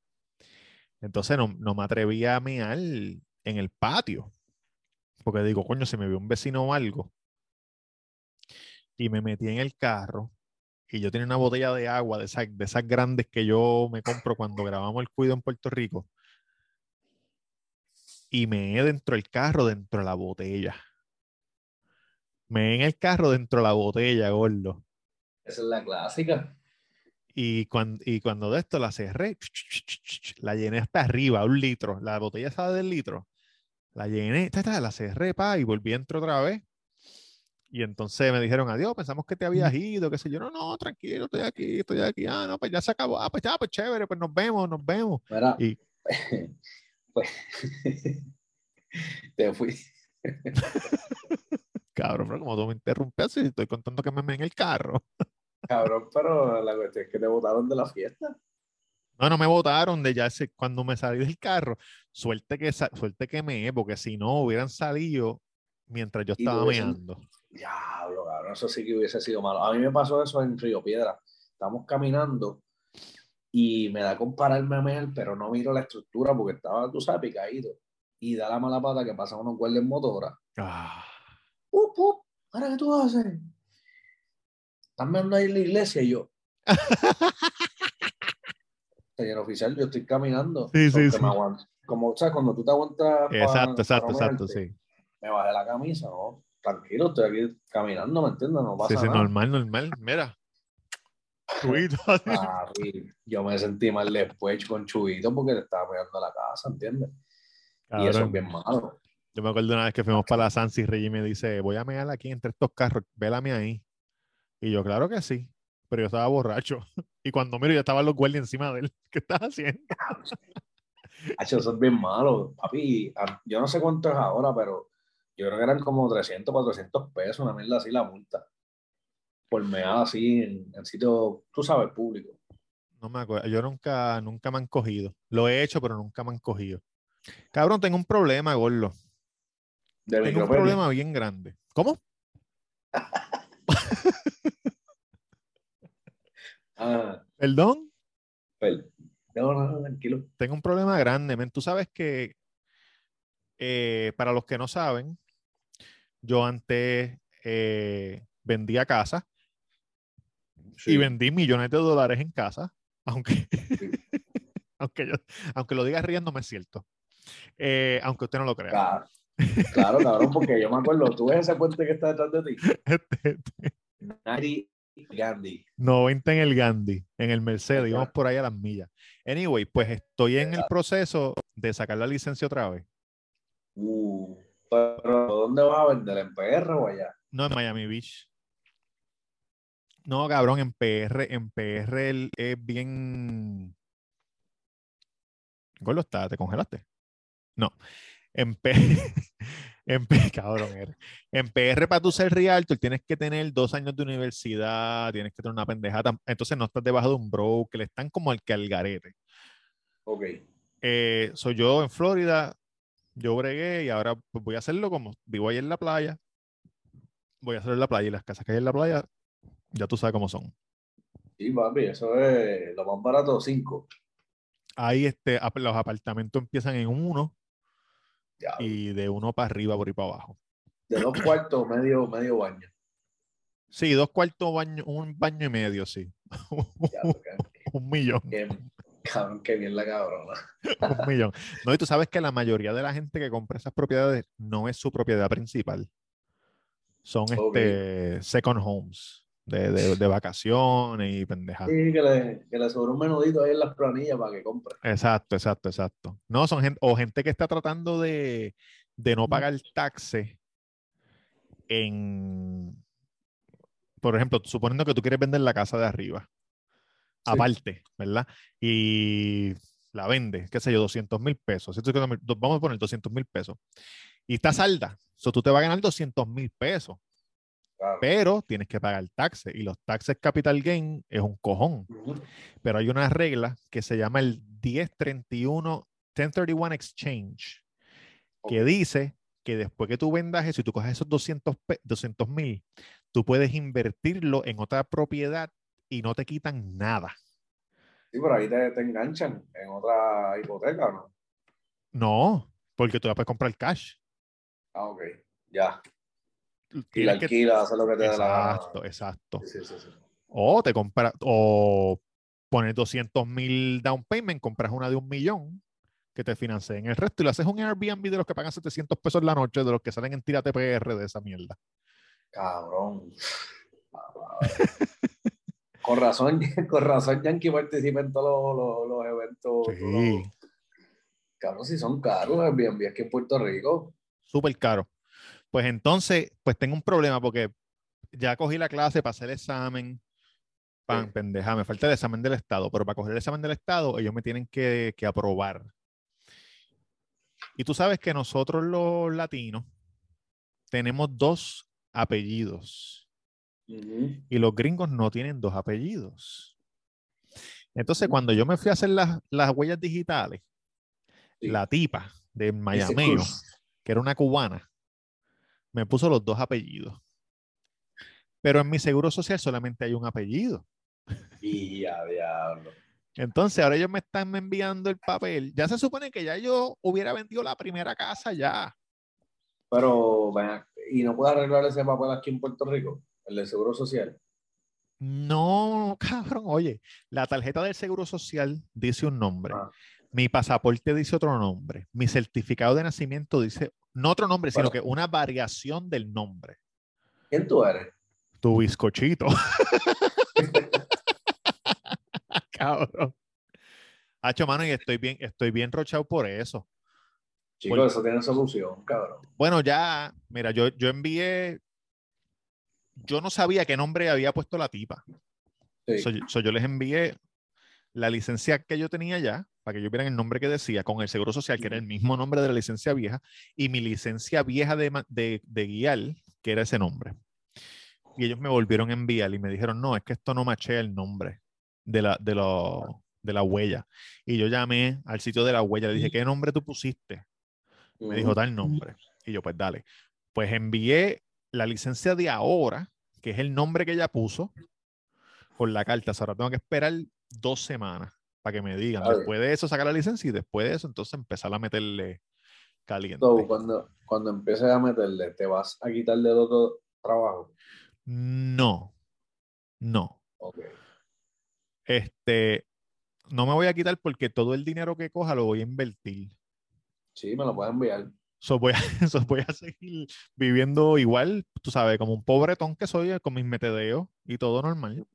Entonces no, no me atrevía a mear en el patio. Porque digo, coño, si me vio un vecino o algo. Y me metí en el carro y yo tenía una botella de agua de esas, de esas grandes que yo me compro cuando grabamos el cuido en Puerto Rico. Y me dentro del carro, dentro de la botella. Me en el carro dentro de la botella, gordo. Esa es la clásica. Y cuando, y cuando de esto la cerré, la llené hasta arriba, un litro. La botella estaba del litro. La llené, la cerré, pa, y volví a entrar otra vez. Y entonces me dijeron, adiós, pensamos que te habías ido, qué sé yo. No, no, tranquilo, estoy aquí, estoy aquí. Ah, no, pues ya se acabó. Ah, pues ya, pues chévere, pues nos vemos, nos vemos. Mira, Y- pues te fui. Cabrón, pero como tú me interrumpes, si estoy contando que me me en el carro. Cabrón, pero la cuestión es que te botaron de la fiesta. No, no me votaron de ya ese- cuando me salí del carro. Suerte que, suerte que me, porque si no hubieran salido mientras yo estaba meando. Diablo, cabrón, eso sí que hubiese sido malo. A mí me pasó eso en Río Piedra. Estamos caminando y me da con pararme a mear, pero no miro la estructura porque estaba, tú sabes, picadito. Y da la mala pata que pasan unos guardias en motora. Ah, ¡Up, up! ¿Ahora qué tú haces? Están meando ahí en la iglesia y yo. Señor oficial, yo estoy caminando. Sí, sí, sí. me. Como, ¿sabes? Cuando tú te aguantas. exacto, exacto, para exacto, sí. Me bajé la camisa, ¿no? Tranquilo, estoy aquí caminando, ¿me entiendes? No pasa Sí, sí, nada. normal, normal. Mira. Chubito, yo me sentí mal después con Chubito porque le estaba pegando a la casa, ¿entiendes? Y eso es bien malo. Yo me acuerdo una vez que fuimos para la Sansi y Reggie me dice, voy a mear aquí entre estos carros, vélame ahí. Y yo, claro que sí, pero yo estaba borracho. Y cuando miro, ya estaban los guardias encima de él. ¿Qué estás haciendo? Hacho, eso es bien malo. Papi, a- yo no sé cuánto es ahora, pero yo creo que eran como 300, 400 pesos, una mierda así la multa. Por meada así en, en sitio, tú sabes, público. No me acuerdo. Yo nunca, nunca me han cogido. Lo he hecho, pero nunca me han cogido. Cabrón, tengo un problema, gordo. Tengo un problema bien grande. ¿Cómo? Ah, Perdón. pel- No, no, no, tranquilo. Tengo un problema grande, men. Tú sabes que, eh, para los que no saben, yo antes eh, vendía casa y vendí millones de dólares en casa, aunque, aunque, yo, aunque lo diga riéndome es cierto. Eh, aunque usted no lo crea. Claro, claro, cabrón, porque yo me acuerdo, tú ves ese puente que está detrás de ti. Este, Nari Gandhi. 90 en el Gandhi, en el Mercedes, íbamos por ahí a las millas. Anyway, pues estoy en el proceso de sacar la licencia otra vez. Uh, pero ¿dónde vas a vender? ¿En PR o allá? No en Miami Beach. No, cabrón, en PR, en PR el- es bien. ¿Cuál está? ¿Te congelaste? No. En P, en P, cabrón, eres. En PR para tú ser realtor tienes que tener dos años de universidad, tienes que tener una pendejada. Entonces no estás debajo de un broker, están como al que al garete. Ok. Eh, soy yo en Florida, yo bregué y ahora pues, voy a hacerlo como vivo ahí en la playa. Voy a hacerlo en la playa y las casas que hay en la playa, ya tú sabes cómo son. Sí, papi, eso es lo más barato, cinco. Ahí este, los apartamentos empiezan en uno Ya, y de uno para arriba, por ahí para abajo. de dos cuartos, medio, medio baño. Sí, dos cuartos, baño, un baño y medio, sí. Ya, un millón, qué- cabrón, qué bien la cabrona. un millón. No, y tú sabes que la mayoría de la gente que compra esas propiedades no es su propiedad principal. Son este second homes de, de- de vacaciones y pendejadas. Sí, que le, que le sobró un menudito ahí en las planillas para que compre. Exacto, exacto, exacto. No, son gente, o gente que está tratando de, de no pagar taxes en, por ejemplo, suponiendo que tú quieres vender la casa de arriba, Sí. aparte, ¿verdad? Y la vendes, qué sé yo, 200 mil pesos. 150 mil- do- Vamos a poner 200 mil pesos. Y está salda. So, tú te vas a ganar 200 mil pesos, Claro. pero tienes que pagar taxes. Y los taxes capital gain es un cojón pero hay una regla que se llama el 1031, 1031 Exchange, que dice que después que tú vendas eso y tú coges esos 200 mil, tú puedes invertirlo en otra propiedad y no te quitan nada. Sí, pero ahí te, te enganchan en otra hipoteca, ¿o ¿no? No, porque tú la puedes comprar cash. Ah, ok. Ya. Y la alquila, hace lo que te dé la gana. Exacto, exacto. Sí, sí, sí, sí. O te compras, o pones 200 mil down payment, compras una de un millón que te financien el resto y lo haces un Airbnb de los que pagan 700 pesos la noche, de los que salen en Tírate PR de esa mierda. Cabrón. con razón, con razón Yankee participa en todos los, los- los eventos. Sí. los- Cabrón, si son caros, Airbnb aquí en Puerto Rico. Súper caro. Pues entonces, pues tengo un problema porque ya cogí la clase para hacer el examen. Pan, Sí. pendeja, me falta el examen del Estado, pero para coger el examen del Estado, ellos me tienen que, que aprobar. Y tú sabes que nosotros los latinos tenemos dos apellidos y los gringos no tienen dos apellidos. Entonces, Mm. cuando yo me fui a hacer las, las huellas digitales, Sí. la tipa de Miami, que era una cubana, me puso los dos apellidos. Pero en mi seguro social solamente hay un apellido. Y a diablo. Entonces, ahora ellos me están enviando el papel. Ya se supone que ya yo hubiera vendido la primera casa ya. Pero, ¿y no puedo arreglar ese papel aquí en Puerto Rico? El de Seguro Social. No, cabrón, oye, la tarjeta del seguro social dice un nombre. Ah. Mi pasaporte dice otro nombre. Mi certificado de nacimiento dice no otro nombre, sino que una variación del nombre. ¿Quién tú eres? Tu bizcochito. cabrón. Hacho, mano, y estoy bien, estoy bien rochado por eso. Chicos, Por- eso tiene solución, cabrón. Bueno, ya, mira, yo, yo envié, yo no sabía qué nombre había puesto la tipa. Sí. So, yo- so, yo les envié la licencia que yo tenía ya, para que ellos vieran el nombre que decía, con el seguro social, que era el mismo nombre de la licencia vieja, y mi licencia vieja de, de, de guiar, que era ese nombre. Y ellos me volvieron a enviar y me dijeron, no, es que esto no machea el nombre de la, de, lo- de la huella. Y yo llamé al sitio de la huella, le dije, ¿qué nombre tú pusiste? Me dijo tal nombre. Y yo, pues dale. Pues envié la licencia de ahora, que es el nombre que ella puso, con la carta. O sea, ahora tengo que esperar dos semanas para que me digan. Después de eso, sacar la licencia y después de eso, entonces empezar a meterle caliente. So, cuando, cuando empieces a meterle, te vas a quitar del otro trabajo. No, no. Este, no me voy a quitar porque todo el dinero que coja lo voy a invertir. Sí, me lo puedes enviar. So, voy, a, so, voy a seguir viviendo igual, tú sabes, como un pobretón que soy, con mis metedeos y todo normal.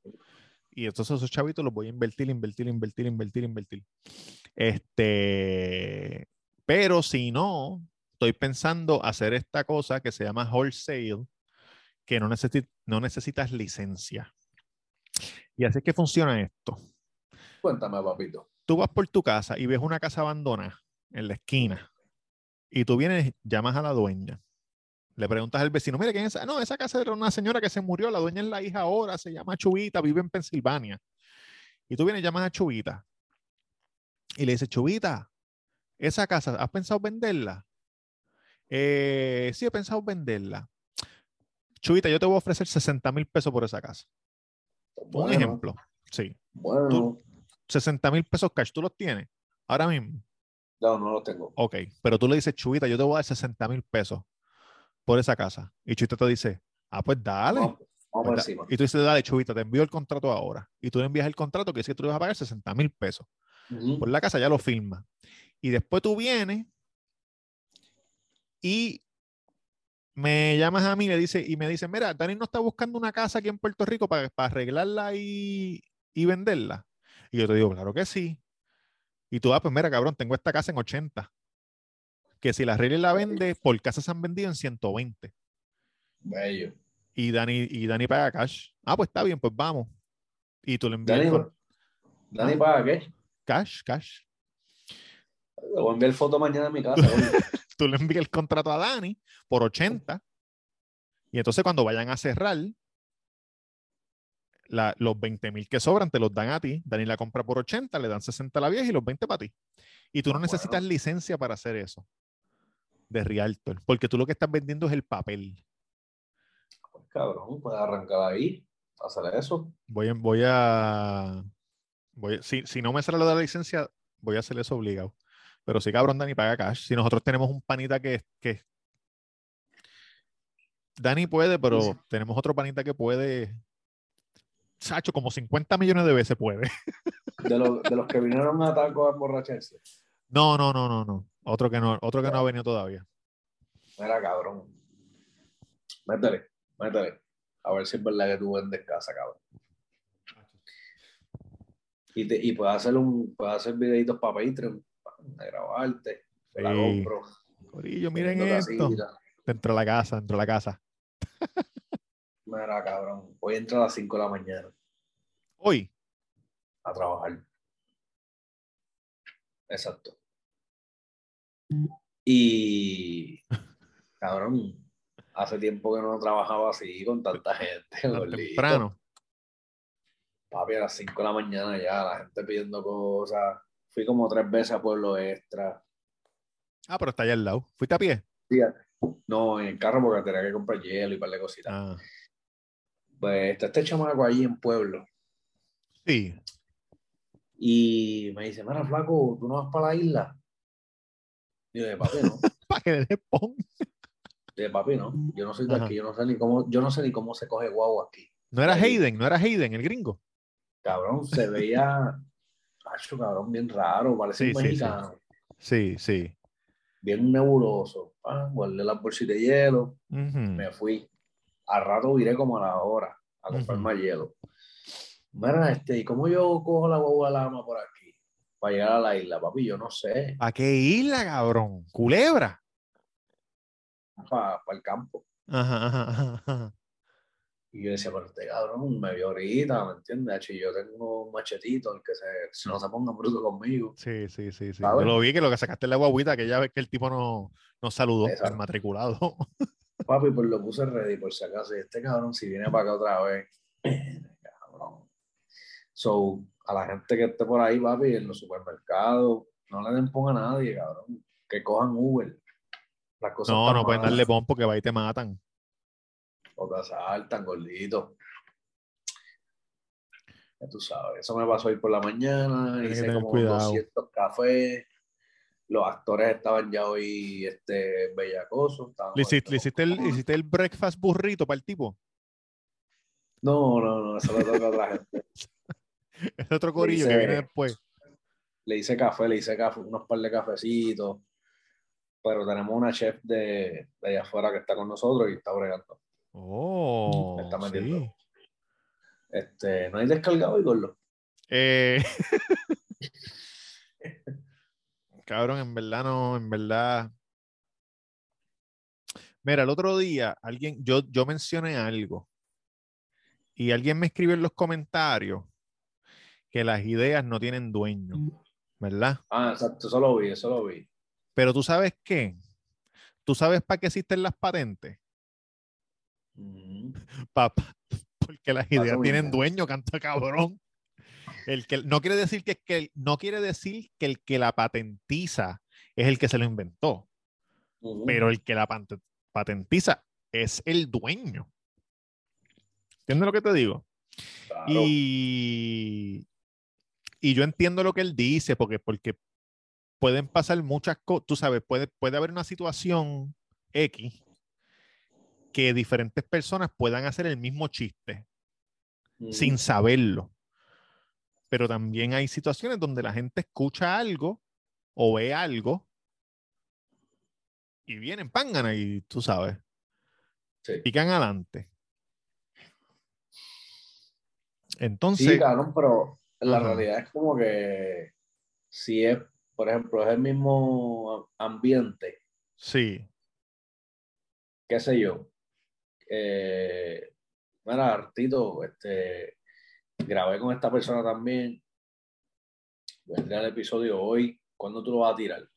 Y entonces esos chavitos los voy a invertir, invertir, invertir, invertir, invertir. Este, pero si no, estoy pensando hacer esta cosa que se llama wholesale, que no, necesi- no necesitas licencia. Y así es que funciona esto. Cuéntame, papito. Tú vas por tu casa y ves una casa abandonada en la esquina y tú vienes, llamas a la dueña. Le preguntas al vecino, mira, ¿quién es esa? No, esa casa era una señora que se murió, la dueña es la hija ahora, se llama Chubita, vive en Pensilvania. Y tú vienes, llamas a Chubita y le dices, Chubita, esa casa, ¿has pensado venderla? "Eh, sí, he pensado venderla. Chubita, yo te voy a ofrecer 60 mil pesos por esa casa. Un ejemplo. Sí. Bueno, Tú- 60 mil pesos cash, ¿tú los tienes? Ahora mismo. no, no lo tengo. Ok, pero tú le dices, Chubita, yo te voy a dar 60 mil pesos por esa casa. Y Chubita te dice, ah, pues dale. Pues da-. Y tú dices, dale, Chubita, te envío el contrato ahora. Y tú le envías el contrato que dice que tú le vas a pagar 60 mil pesos. Por la casa ya lo firma. Y después tú vienes y me llamas a mí y le dice, y me dice, mira, Dani no está buscando una casa aquí en Puerto Rico para, para arreglarla y, y venderla. Y yo te digo, claro que sí. Y tú, ah, pues mira, cabrón, tengo esta casa en 80. Que si la y la vende, por casa se han vendido en 120. Bello. Y Dani, y Dani paga cash. Ah, pues está bien, pues vamos. Y tú le envías Dani, Dani, Ah. ¿paga qué? cash, cash. Le voy a enviar foto mañana a mi casa. tú le envías el contrato a Dani por 80 y entonces cuando vayan a cerrar, la- los 20 mil que sobran te los dan a ti. Dani la compra por 80, le dan 60 a la vieja y los 20 para ti. Y tú no necesitas licencia para hacer eso de Realtor, porque tú lo que estás vendiendo es el papel. Pues, cabrón, puedes arrancar ahí, hacer eso. Voy, a- voy a... Voy, si, si no me sale lo de la licencia, voy a hacer eso obligado. Pero sí, cabrón, Dani paga cash. Si nosotros tenemos un panita que, que Dani puede, pero Sí. tenemos otro panita que puede. Sacho, como 50 millones de veces puede. De, los- de los que vinieron a Taco a emborracharse. No, no, no, no, no. Otro que no, otro que no ha venido todavía. Mira, cabrón. Métele, métele. A ver si es verdad que tú vendes casa, cabrón. Y, te, y puedes hacer un, puedes hacer videitos para Patreon, para grabarte, te la compro. Corillo, miren esto. Dentro de la casa, dentro de la casa. Mira, cabrón. Voy a entrar a las 5 de la mañana Hoy, a trabajar. Exacto. Y, cabrón, hace tiempo que no trabajaba así con tanta gente. tan temprano. Papi, a las 5 de la mañana ya, la gente pidiendo cosas. Fui como tres veces a Pueblo Extra. Ah, pero está allá al lado. ¿Fuiste a pie? No, en el carro porque tenía que comprar hielo y un par de cositas. Ah, Pues está este chamaco allí en Pueblo. sí. Y me dice, mira, flaco, ¿tú no vas para la isla? Y yo de papi, no. Para que le dé pon. De papi, no. Yo no soy de Ajá. aquí, yo no sé ni cómo, yo no sé ni cómo se coge guagua aquí. No era. Hayden, no era Hayden, el gringo. Cabrón, se veía, macho, cabrón, bien raro, parece Sí, un sí. mexicano. Sí, sí. Bien nebuloso. Ah, guardé las bolsitas de hielo, me fui. A rato viré como a la hora a comprar más hielo. Mira, este, ¿y cómo yo cojo la guagua lama por aquí? Para llegar a la isla, papi, yo no sé. ¿A qué isla, cabrón? Culebra. Para el campo. Ajá, ajá, ajá. Y yo decía, pero este cabrón me vio ahorita, ¿me entiendes? Y yo tengo un machetito, el que se, si no se ponga bruto conmigo. Sí, sí, sí, sí. ¿Sabes? Yo lo vi que lo que sacaste en la guaguita, que ya ves que el tipo no, no saludó, el matriculado. Papi, pues lo puse ready por si acaso. Y este cabrón, si viene para acá otra vez, cabrón. So, a la gente que esté por ahí, papi, en los supermercados, no le den ponga a nadie, cabrón. Que cojan Uber. Las cosas No, no pueden darle pon porque va y te matan. O te asaltan, gordito. Ya tú sabes, eso me pasó hoy por la mañana, hice como cuidado. 200 cafés, los actores estaban ya hoy este, bellacosos. ¿Le hiciste, jodiendo le hiciste el, hiciste el breakfast burrito para el tipo? No, no, no, eso lo toca a otra gente. Es otro corillo que hice- viene después. Le hice café, le hice café, unos par de cafecitos, pero tenemos una chef de, de allá afuera que está con nosotros y está bregando. Oh, Me está metiendo. sí. Este, ¿no hay descargado y gordo? Eh, Cabrón, en verdad no, en verdad. Mira, el otro día alguien, yo, yo mencioné algo y alguien me escribió en los comentarios que las ideas no tienen dueño, ¿verdad? Ah, exacto, eso lo vi, eso lo vi. Pero tú sabes qué? ¿Tú sabes para qué existen las patentes? Ujú. Pa- pa- porque las ideas tienen dueño, canta cabrón. El que, no quiere decir que, que el- no quiere decir que el que la patentiza es el que se lo inventó, pero el que la patentiza es el dueño. ¿Entiendes lo que te digo? Claro. Y, y yo entiendo lo que él dice, porque, porque pueden pasar muchas cosas, tú sabes, puede, puede haber una situación X que diferentes personas puedan hacer el mismo chiste sin saberlo. Pero también hay situaciones donde la gente escucha algo o ve algo y vienen pángana y tú sabes, Sí. pican adelante. Entonces, Sí, cabrón, pero la Ajá. realidad es como que si es, por ejemplo, es el mismo ambiente, sí, qué sé yo. Eh, mira, Artito, este, grabé con esta persona también. Vendrá el episodio hoy. ¿Cuándo tú lo vas a tirar?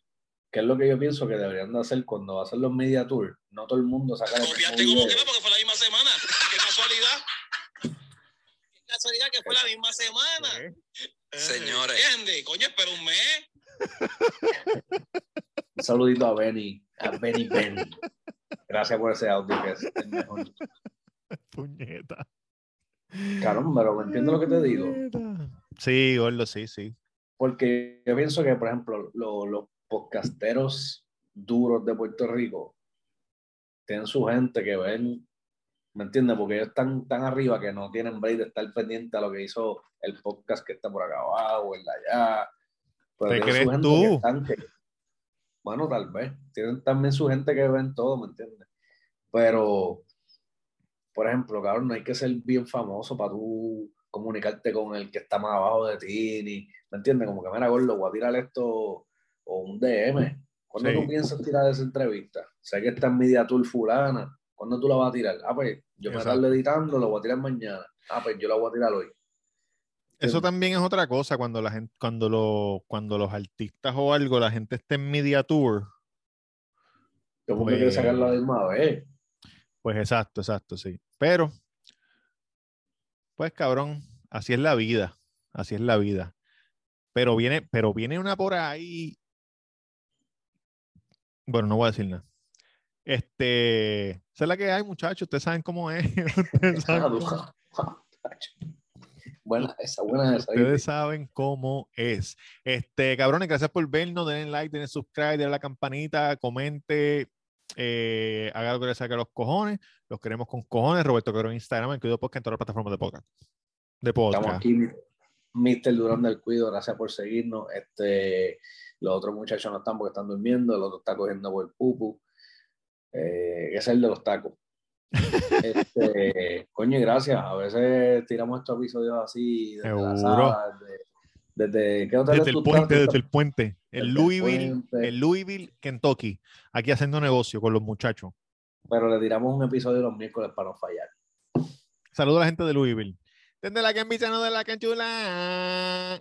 ¿Qué es lo que yo pienso que deberían de hacer cuando va a hacer los media tour? No todo el mundo saca el mismo video. que no, porque fue la misma semana. Casualidad. Que fue la misma semana. Señores. ¿Entiendes? Coño, espera un mes. Un saludito a Benny, a Benny Benny. Gracias por ese audio que es el mejor. puñeta. Caramba, pero ¿me entiendes lo que te digo? Sí, gordo, sí, sí. Porque yo pienso que, por ejemplo, lo- los podcasteros duros de Puerto Rico tienen su gente que ven, ¿me entiendes? Porque ellos están tan arriba que no tienen break de estar pendiente a lo que hizo el podcast que está por acá abajo el de allá. Pero ¿Te tienen crees tú? que están que- bueno, tal vez. Tienen también su gente que ven todo, ¿me entiendes? Pero, por ejemplo, cabrón, no hay que ser bien famoso para tú comunicarte con el que está más abajo de ti, ni, ¿me entiendes? Como que, mira, gordo, voy a tirar esto o un DM. ¿Cuándo Sí. tú piensas tirar esa entrevista? Sé que está en Media Tour fulana. ¿Cuándo tú la vas a tirar? Ah, pues yo me tardo editando, lo voy a tirar mañana. Ah, pues yo la voy a tirar hoy. Eso también es otra cosa cuando la gente, cuando lo, cuando los artistas o algo, la gente está en media tour. Todo el mundo quiere Pues- sacarla de misma vez. Pues exacto, exacto, sí. Pero, pues cabrón, así es la vida, así es la vida. Pero viene, pero viene una por ahí. Bueno, no voy a decir nada. Este, esa es la que hay, muchachos. Ustedes saben cómo es. Saben cómo-. Buena esa, buena esa. Ustedes ¿viste? saben cómo es. Este, cabrones, gracias por vernos. Denle like, denle subscribe, denle la campanita, comente, eh, haga lo que les saque a los cojones. Los queremos con cojones. Roberto Quero en Instagram, el Cuido Podcast en todas las plataformas de podcast. De Estamos aquí, Mr. Durán del Cuido, gracias por seguirnos. Este, los otros muchachos no están porque están durmiendo, el otro está cogiendo por el pupu. Eh, ese es el de los tacos. Este, coño, y gracias. A veces tiramos estos episodios así desde la Seguro. sala, desde, desde ¿qué Desde el puente, estás? desde el puente. El Desde el Louisville, puente. el Louisville, Kentucky. Aquí haciendo negocio con los muchachos. Pero le tiramos un episodio los miércoles para no fallar. Saludos a la gente de Louisville. Desde la que no de la canchula.